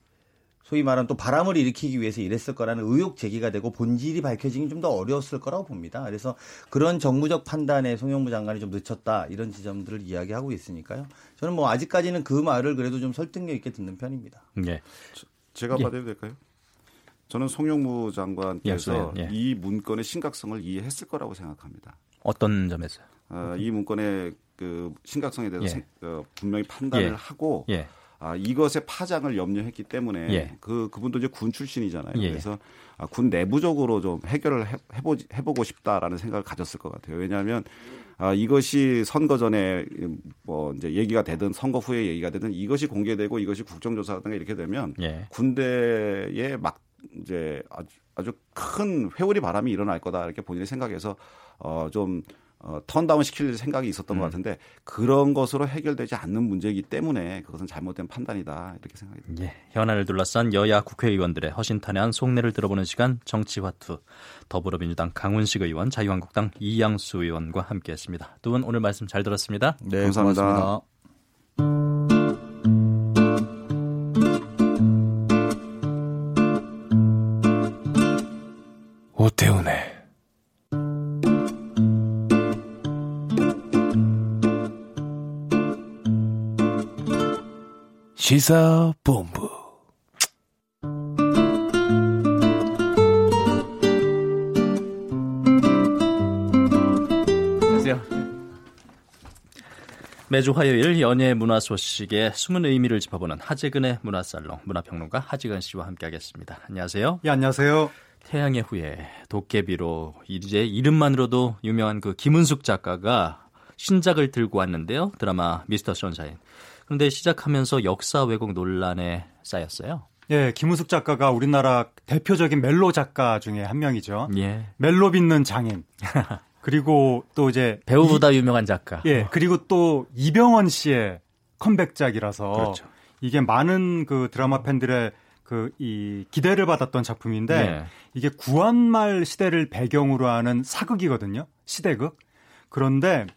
소위 말하는 또 바람을 일으키기 위해서 이랬을 거라는 의혹 제기가 되고 본질이 밝혀지기 좀더 어려웠을 거라고 봅니다. 그래서 그런 정무적 판단에 송영무 장관이 좀 늦췄다 이런 지점들을 이야기하고 있으니까요. 저는 뭐 아직까지는 그 말을 그래도 좀 설득력 있게 듣는 편입니다. 예. 제가 예. 받아도 될까요? 저는 송영무 장관께서 예, 예. 이 문건의 심각성을 이해했을 거라고 생각합니다. 어떤 점에서요? 어, 이 문건의 그 심각성에 대해서 예. 생- 어, 분명히 판단을 예. 하고 예. 아, 이것의 파장을 염려했기 때문에 예. 그 그분도 이제 군 출신이잖아요. 예. 그래서 아, 군 내부적으로 좀 해결을 해, 해보, 해보고 싶다라는 생각을 가졌을 것 같아요. 왜냐하면 아, 이것이 선거 전에 뭐 이제 얘기가 되든 선거 후에 얘기가 되든 이것이 공개되고 이것이 국정조사가 이렇게 되면 예. 군대에 막 이제 아주, 아주 큰 회오리 바람이 일어날 거다 이렇게 본인이 생각해서 어좀 어, 턴다운 시킬 생각이 있었던 음. 것 같은데 그런 것으로 해결되지 않는 문제이기 때문에 그것은 잘못된 판단이다 이렇게 생각이 듭니다. 예, 현안을 둘러싼 여야 국회의원들의 허심탄회한 속내를 들어보는 시간 정치화투 더불어민주당 강훈식 의원, 자유한국당 이양수 의원과 함께했습니다. 두 분 오늘 말씀 잘 들었습니다. 네, 감사합니다. 고맙습니다. 오태훈의 시사본부. 안녕하세요. 매주 화요일 연예 문화 소식의 숨은 의미를 짚어보는 하재근의 문화살롱 문화평론가 하재근 씨와 함께하겠습니다. 안녕하세요. 예, 안녕하세요. 태양의 후예 도깨비로 이제 이름만으로도 유명한 그 김은숙 작가가 신작을 들고 왔는데요. 드라마 미스터 선샤인. 그런데 시작하면서 역사 왜곡 논란에 쌓였어요. 예, 김우숙 작가가 우리나라 대표적인 멜로 작가 중에 한 명이죠. 예. 멜로 빚는 장인. [laughs] 그리고 또 이제 배우보다 이, 유명한 작가. 예, 그리고 또 이병헌 씨의 컴백작이라서 그렇죠. 이게 많은 그 드라마 팬들의 그 이 기대를 받았던 작품인데 네. 이게 구한말 시대를 배경으로 하는 사극이거든요. 시대극. 그런데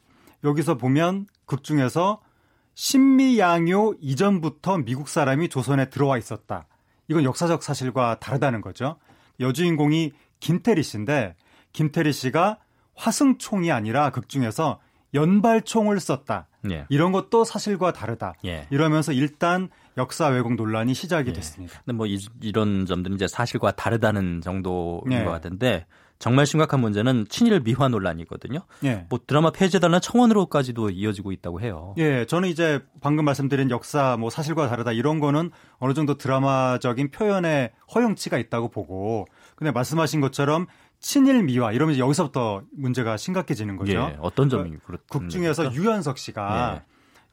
여기서 보면 극 중에서 신미양요 이전부터 미국 사람이 조선에 들어와 있었다. 이건 역사적 사실과 다르다는 거죠. 여주인공이 김태리 씨인데 김태리 씨가 화승총이 아니라 극 중에서 연발총을 썼다. 예. 이런 것도 사실과 다르다. 예. 이러면서 일단 역사 왜곡 논란이 시작이 예. 됐습니다. 근데 뭐 이, 런 점들은 이제 사실과 다르다는 정도인 네. 것 같은데 정말 심각한 문제는 친일 미화 논란이거든요. 예. 뭐 드라마 폐지달라는 청원으로까지도 이어지고 있다고 해요. 예, 저는 이제 방금 말씀드린 역사 뭐 사실과 다르다 이런 거는 어느 정도 드라마적인 표현의 허용치가 있다고 보고 근데 말씀하신 것처럼 친일 미화 이러면 여기서부터 문제가 심각해지는 거죠. 예, 어떤 점이 그 그렇 극 중에서 유연석 씨가 예.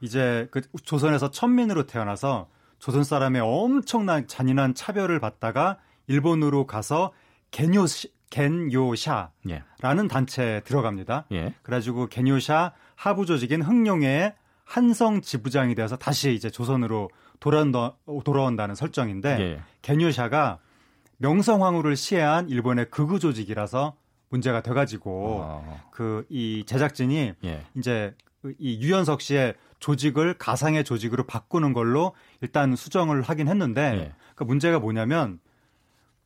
이제 그 조선에서 천민으로 태어나서 조선 사람의 엄청난 잔인한 차별을 받다가 일본으로 가서 겐요 겐요샤라는 예. 단체에 들어갑니다. 예. 그래가지고 겐요샤 하부 조직인 흥룡의 한성 지부장이 돼서 다시 이제 조선으로 돌아온다, 돌아온다는 설정인데 예. 겐요샤가 명성황후를 시해한 일본의 극우 조직이라서 문제가 돼가지고 어. 그이 제작진이 예. 이제 그이 유연석 씨의 조직을 가상의 조직으로 바꾸는 걸로 일단 수정을 하긴 했는데 예. 그 문제가 뭐냐면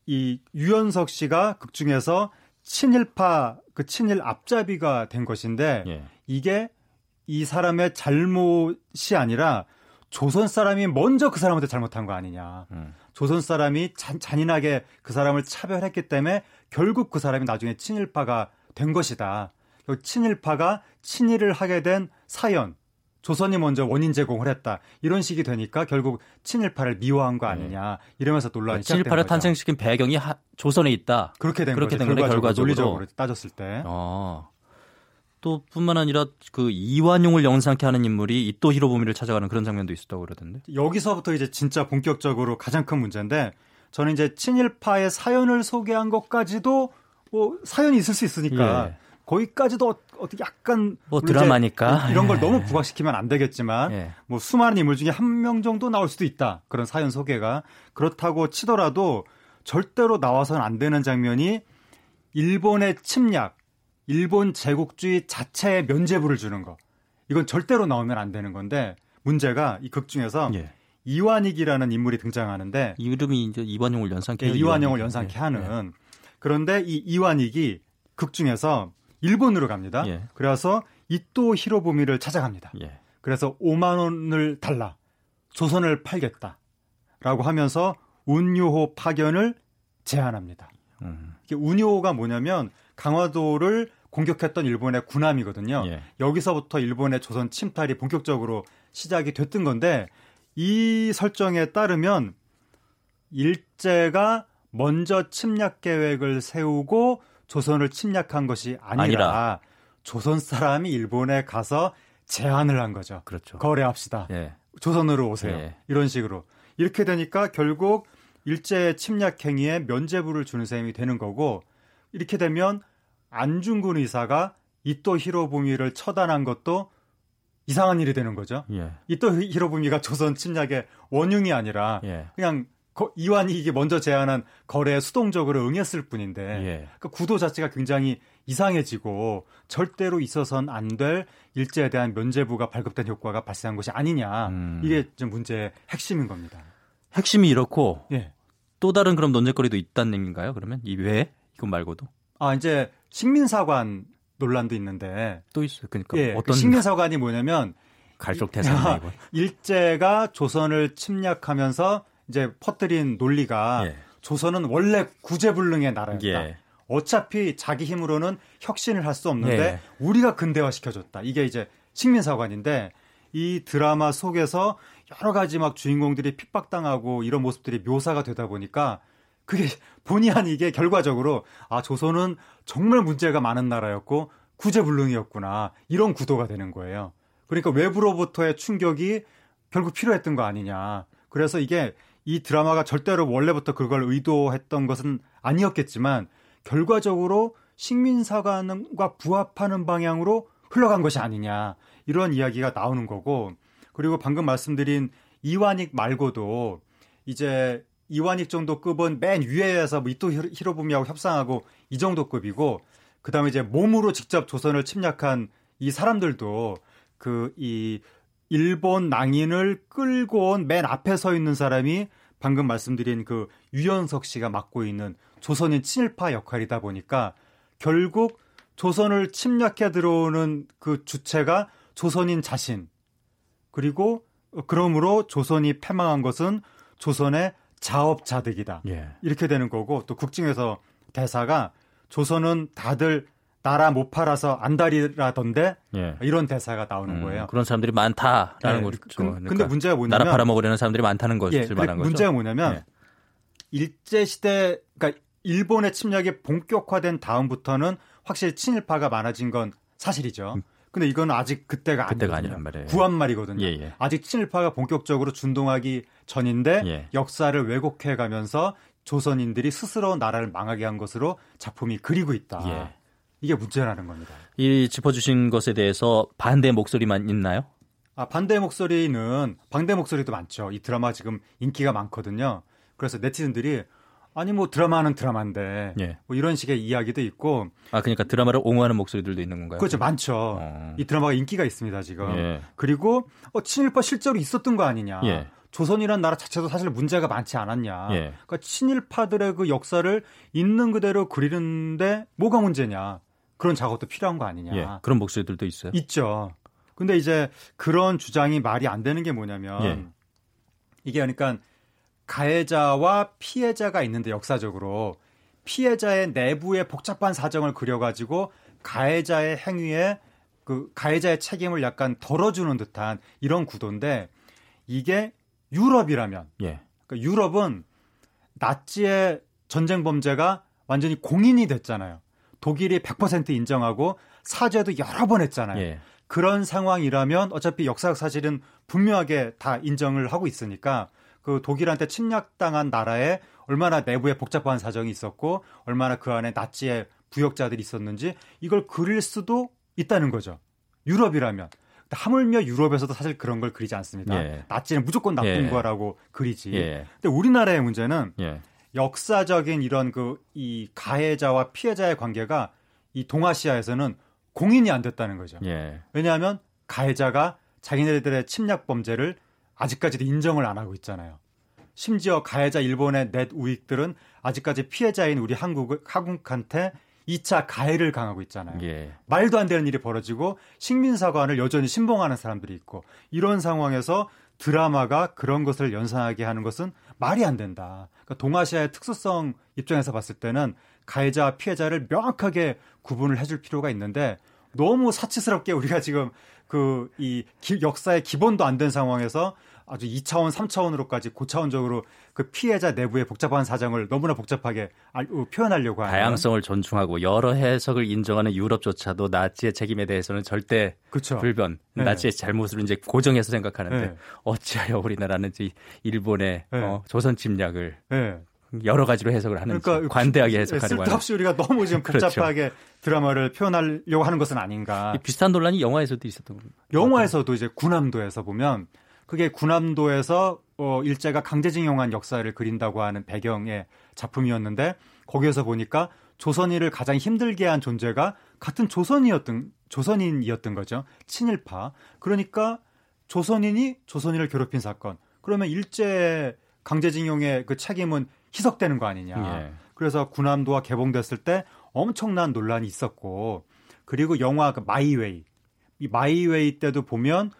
이 유연석 씨가 극 중에서 친일파 그 친일 앞잡이가 된 것인데 예. 이게 이 사람의 잘못이 아니라 조선 사람이 먼저 그 사람한테 잘못한 거 아니냐. 음. 조선 사람이 잔, 잔인하게 그 사람을 차별했기 때문에 결국 그 사람이 나중에 친일파가 된 것이다. 그 친일파가 친일을 하게 된 사연. 조선이 먼저 원인 제공을 했다. 이런 식이 되니까 결국 친일파를 미화한 거 아니냐. 이러면서 논란이 시작된 친일파를 거죠. 탄생시킨 배경이 하, 조선에 있다. 그렇게 된 그렇게 거죠. 된 결과적으로 결과적으로. 논리적으로 따졌을 때. 어. 또 뿐만 아니라 그 이완용을 영상케 하는 인물이 이또 히로부미를 찾아가는 그런 장면도 있었다고 그러던데. 여기서부터 이제 진짜 본격적으로 가장 큰 문제인데 저는 이제 친일파의 사연을 소개한 것까지도 뭐 사연이 있을 수 있으니까 예. 거기까지도 어- 어떻게 약간 뭐 드라마니까. 이런 걸 예. 너무 부각시키면 안 되겠지만 예. 뭐 수많은 인물 중에 한 명 정도 나올 수도 있다 그런 사연 소개가 그렇다고 치더라도 절대로 나와서는 안 되는 장면이 일본의 침략, 일본 제국주의 자체에 면죄부를 주는 거 이건 절대로 나오면 안 되는 건데 문제가 이 극 중에서 예. 이완익이라는 인물이 등장하는데 이름이 이제 이완용을 연상케 예, 하는 이완용을. 연상케 예. 하는 그런데 이 이완익이 극 중에서 일본으로 갑니다. 예. 그래서 이또 히로부미를 찾아갑니다. 예. 그래서 5만 원을 달라 조선을 팔겠다 라고 하면서 운요호 파견을 제안합니다. 음. 운요호가 뭐냐면 강화도를 공격했던 일본의 군함이거든요. 예. 여기서부터 일본의 조선 침탈이 본격적으로 시작이 됐던 건데 이 설정에 따르면 일제가 먼저 침략 계획을 세우고 조선을 침략한 것이 아니라, 아니라. 조선 사람이 일본에 가서 제안을 한 거죠. 그렇죠. 거래합시다. 예. 조선으로 오세요. 예. 이런 식으로. 이렇게 되니까 결국 일제 침략 행위에 면죄부를 주는 셈이 되는 거고 이렇게 되면 안중근 의사가 이또 히로부미를 처단한 것도 이상한 일이 되는 거죠. 예. 이또 히로부미가 조선 침략의 원흉이 아니라 예. 그냥 거- 이완익이 먼저 제안한 거래에 수동적으로 응했을 뿐인데 예. 그 구도 자체가 굉장히 이상해지고 절대로 있어선 안 될 일제에 대한 면죄부가 발급된 효과가 발생한 것이 아니냐 음. 이게 좀 문제의 핵심인 겁니다. 핵심이 이렇고 예. 또 다른 그럼 논쟁거리도 있다는 얘기인가요? 그러면 이 외에 이것 말고도 아 이제 식민사관 논란도 있는데 또 있어요. 그러니까 예, 그 어떤 식민사관이 뭐냐면 갈수록 대상이고 [laughs] 일제가 조선을 침략하면서 이제 퍼뜨린 논리가 예. 조선은 원래 구제불능의 나라였다. 예. 어차피 자기 힘으로는 혁신을 할 수 없는데 예. 우리가 근대화 시켜줬다. 이게 이제 식민사관인데 이 드라마 속에서 여러 가지 막 주인공들이 핍박당하고 이런 모습들이 묘사가 되다 보니까 그게 [laughs] 본의 아니게 결과적으로 아 조선은 정말 문제가 많은 나라였고 구제불능이었구나 이런 구도가 되는 거예요. 그러니까 외부로부터의 충격이 결국 필요했던 거 아니냐. 그래서 이게 이 드라마가 절대로 원래부터 그걸 의도했던 것은 아니었겠지만 결과적으로 식민사관과 부합하는 방향으로 흘러간 것이 아니냐 이런 이야기가 나오는 거고 그리고 방금 말씀드린 이완익 말고도 이제 이완익 정도 급은 맨 위에서 뭐 이토 히로부미하고 협상하고 이 정도 급이고 그다음에 이제 몸으로 직접 조선을 침략한 이 사람들도 그 이 일본 낭인을 끌고 온 맨 앞에 서 있는 사람이 방금 말씀드린 그 유연석 씨가 맡고 있는 조선인 친일파 역할이다 보니까 결국 조선을 침략해 들어오는 그 주체가 조선인 자신 그리고 그러므로 조선이 패망한 것은 조선의 자업자득이다. 예. 이렇게 되는 거고 또 국정에서 대사가 조선은 다들 나라 못 팔아서 안달이라던데 예. 이런 대사가 나오는 음, 거예요. 그런 사람들이 많다라는 네. 거죠. 그, 그러니까 근데 문제가 뭐냐면 나라 팔아먹으려는 사람들이 많다는 것을 예, 말하는 거죠. 문제가 뭐냐면 예. 일제 시대 그러니까 일본의 침략이 본격화된 다음부터는 확실히 친일파가 많아진 건 사실이죠. 음. 근데 이건 아직 그때가, 그때가 아니란 말이에요. 구한 말이거든요. 예, 예. 아직 친일파가 본격적으로 준동하기 전인데 예. 역사를 왜곡해 가면서 조선인들이 스스로 나라를 망하게 한 것으로 작품이 그리고 있다. 예. 이게 문제라는 겁니다. 이 짚어주신 것에 대해서 반대 목소리만 있나요? 아, 반대 목소리는 반대 목소리도 많죠. 이 드라마 지금 인기가 많거든요. 그래서 네티즌들이 아니 뭐 드라마는 드라마인데 예. 뭐 이런 식의 이야기도 있고 아 그러니까 드라마를 옹호하는 목소리들도 있는 건가요? 그렇죠 많죠 어. 이 드라마가 인기가 있습니다 지금 예. 그리고 어, 친일파 실제로 있었던 거 아니냐 예. 조선이란 나라 자체도 사실 문제가 많지 않았냐 예. 그러니까 친일파들의 그 역사를 있는 그대로 그리는데 뭐가 문제냐 그런 작업도 필요한 거 아니냐 예. 그런 목소리들도 있어요 있죠 근데 이제 그런 주장이 말이 안 되는 게 뭐냐면 예. 이게 그러니까 가해자와 피해자가 있는데 역사적으로 피해자의 내부의 복잡한 사정을 그려가지고 가해자의 행위에 그 가해자의 책임을 약간 덜어주는 듯한 이런 구도인데 이게 유럽이라면 예. 그러니까 유럽은 나치의 전쟁 범죄가 완전히 공인이 됐잖아요. 독일이 100% 인정하고 사죄도 여러 번 했잖아요. 예. 그런 상황이라면 어차피 역사적 사실은 분명하게 다 인정을 하고 있으니까 그 독일한테 침략당한 나라에 얼마나 내부에 복잡한 사정이 있었고 얼마나 그 안에 나치의 부역자들이 있었는지 이걸 그릴 수도 있다는 거죠. 유럽이라면 하물며 유럽에서도 사실 그런 걸 그리지 않습니다. 예. 나치는 무조건 나쁜 예. 거라고 그리지. 예. 근데 우리나라의 문제는 예. 역사적인 이런 그 이 가해자와 피해자의 관계가 이 동아시아에서는 공인이 안 됐다는 거죠. 예. 왜냐하면 가해자가 자기네들의 침략 범죄를 아직까지도 인정을 안 하고 있잖아요. 심지어 가해자 일본의 넷 우익들은 아직까지 피해자인 우리 한국, 한국한테 2차 가해를 강하고 있잖아요. 예. 말도 안 되는 일이 벌어지고 식민사관을 여전히 신봉하는 사람들이 있고 이런 상황에서 드라마가 그런 것을 연상하게 하는 것은 말이 안 된다. 그러니까 동아시아의 특수성 입장에서 봤을 때는 가해자 피해자를 명확하게 구분을 해줄 필요가 있는데 너무 사치스럽게 우리가 지금 그 이 역사의 기본도 안 된 상황에서 아주 2차원, 3차원으로까지 고차원적으로 그 피해자 내부의 복잡한 사정을 너무나 복잡하게 알, 어, 표현하려고 하는 다양성을 존중하고 여러 해석을 인정하는 유럽조차도 나치의 책임에 대해서는 절대 그렇죠. 불변, 네. 나치의 잘못을 이제 고정해서 생각하는데 네. 어찌하여 우리나라는 일본의 네. 어, 조선 침략을 네. 여러 가지로 해석을 하는지 그러니까 관대하게 해석하는. 쓸데없이 우리가 너무 지금 [laughs] 그렇죠. 복잡하게 그렇죠. 드라마를 표현하려고 하는 것은 아닌가. 비슷한 논란이 영화에서도 있었던 겁니다. 영화에서도 이제 군함도에서 보면 그게 군함도에서 어, 일제가 강제징용한 역사를 그린다고 하는 배경의 작품이었는데 거기에서 보니까 조선인을 가장 힘들게 한 존재가 같은 조선이었던 조선인이었던 거죠. 친일파. 그러니까 조선인이 조선인을 괴롭힌 사건. 그러면 일제 강제징용의 그 책임은 희석되는 거 아니냐. 예. 그래서 군함도가 개봉됐을 때 엄청난 논란이 있었고 그리고 영화 그 마이웨이 이 마이웨이 때도 보면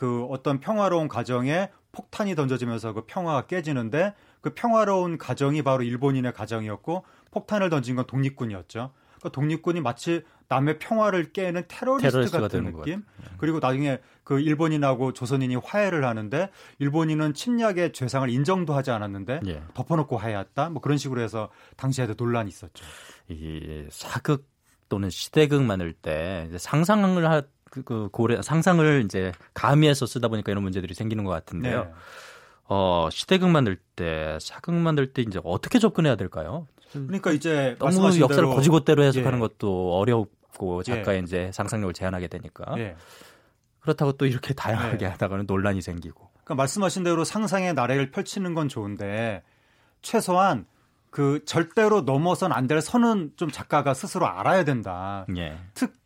그 어떤 평화로운 가정에 폭탄이 던져지면서 그 평화가 깨지는데 그 평화로운 가정이 바로 일본인의 가정이었고 폭탄을 던진 건 독립군이었죠. 그 독립군이 마치 남의 평화를 깨는 테러리스트 같은 느낌. 그리고 나중에 그 일본인하고 조선인이 화해를 하는데 일본인은 침략의 죄상을 인정도 하지 않았는데 예. 덮어놓고 화해했다. 뭐 그런 식으로 해서 당시에도 논란이 있었죠. 이 사극 또는 시대극 만들 때 상상을 하, 그, 그 고래 상상을 이제 가미해서 쓰다 보니까 이런 문제들이 생기는 것 같은데요. 네. 어, 시대극 만들 때, 사극 만들 때 이제 어떻게 접근해야 될까요? 그러니까 이제 너무 역사를 대로, 고지고대로 해석하는 예. 것도 어렵고 작가의 예. 이제 상상력을 제한하게 되니까 예. 그렇다고 또 이렇게 다양하게 네. 하다가는 논란이 생기고. 그러니까 말씀하신 대로 상상의 나래를 펼치는 건 좋은데 최소한 그 절대로 넘어선 안 될 선은 좀 작가가 스스로 알아야 된다. 예.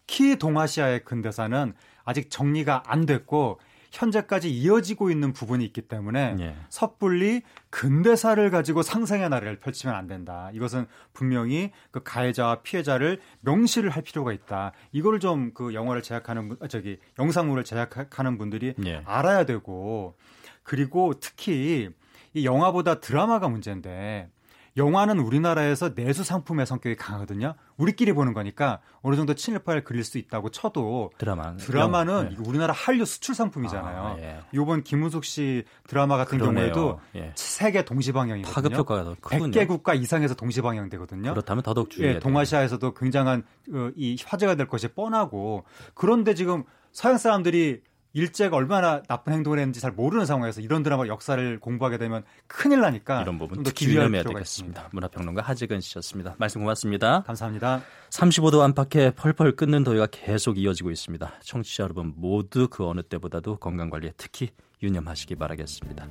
특히 동아시아의 근대사는 아직 정리가 안 됐고 현재까지 이어지고 있는 부분이 있기 때문에 예. 섣불리 근대사를 가지고 상상의 나래를 펼치면 안 된다. 이것은 분명히 그 가해자와 피해자를 명시를 할 필요가 있다. 이걸 좀그 영화를 제작하는 저기 영상물을 제작하는 분들이 예. 알아야 되고 그리고 특히 이 영화보다 드라마가 문제인데 영화는 우리나라에서 내수 상품의 성격이 강하거든요. 우리끼리 보는 거니까 어느 정도 친일파를 그릴 수 있다고 쳐도 드라마 드라마는 네. 우리나라 한류 수출 상품이잖아요. 아, 예. 이번 김은숙 씨 드라마 같은 그러네요. 경우에도 예. 세계 동시 방영이거든요. 파급 효과가 더 크군요. 100개 국가 이상에서 동시 방영 되거든요. 그렇다면 더더욱 주의해야 예, 동아시아에서도 굉장한 어, 이 화제가 될 것이 뻔하고 그런데 지금 서양 사람들이 일제가 얼마나 나쁜 행동을 했는지 잘 모르는 상황에서 이런 드라마 역사를 공부하게 되면 큰일 나니까 이런 부분 특히 유념해야 되겠습니다. 문화평론가 하지근 씨였습니다. 말씀 고맙습니다. 감사합니다. 35도 안팎에 펄펄 끓는 더위가 계속 이어지고 있습니다. 청취자 여러분 모두 그 어느 때보다도 건강관리에 특히 유념하시기 바라겠습니다.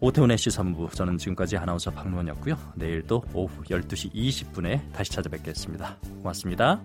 오태훈의 시선부 저는 지금까지 아나운서 박문이었고요. 내일 도 오후 12시 20분에 다시 찾아뵙겠습니다. 고맙습니다.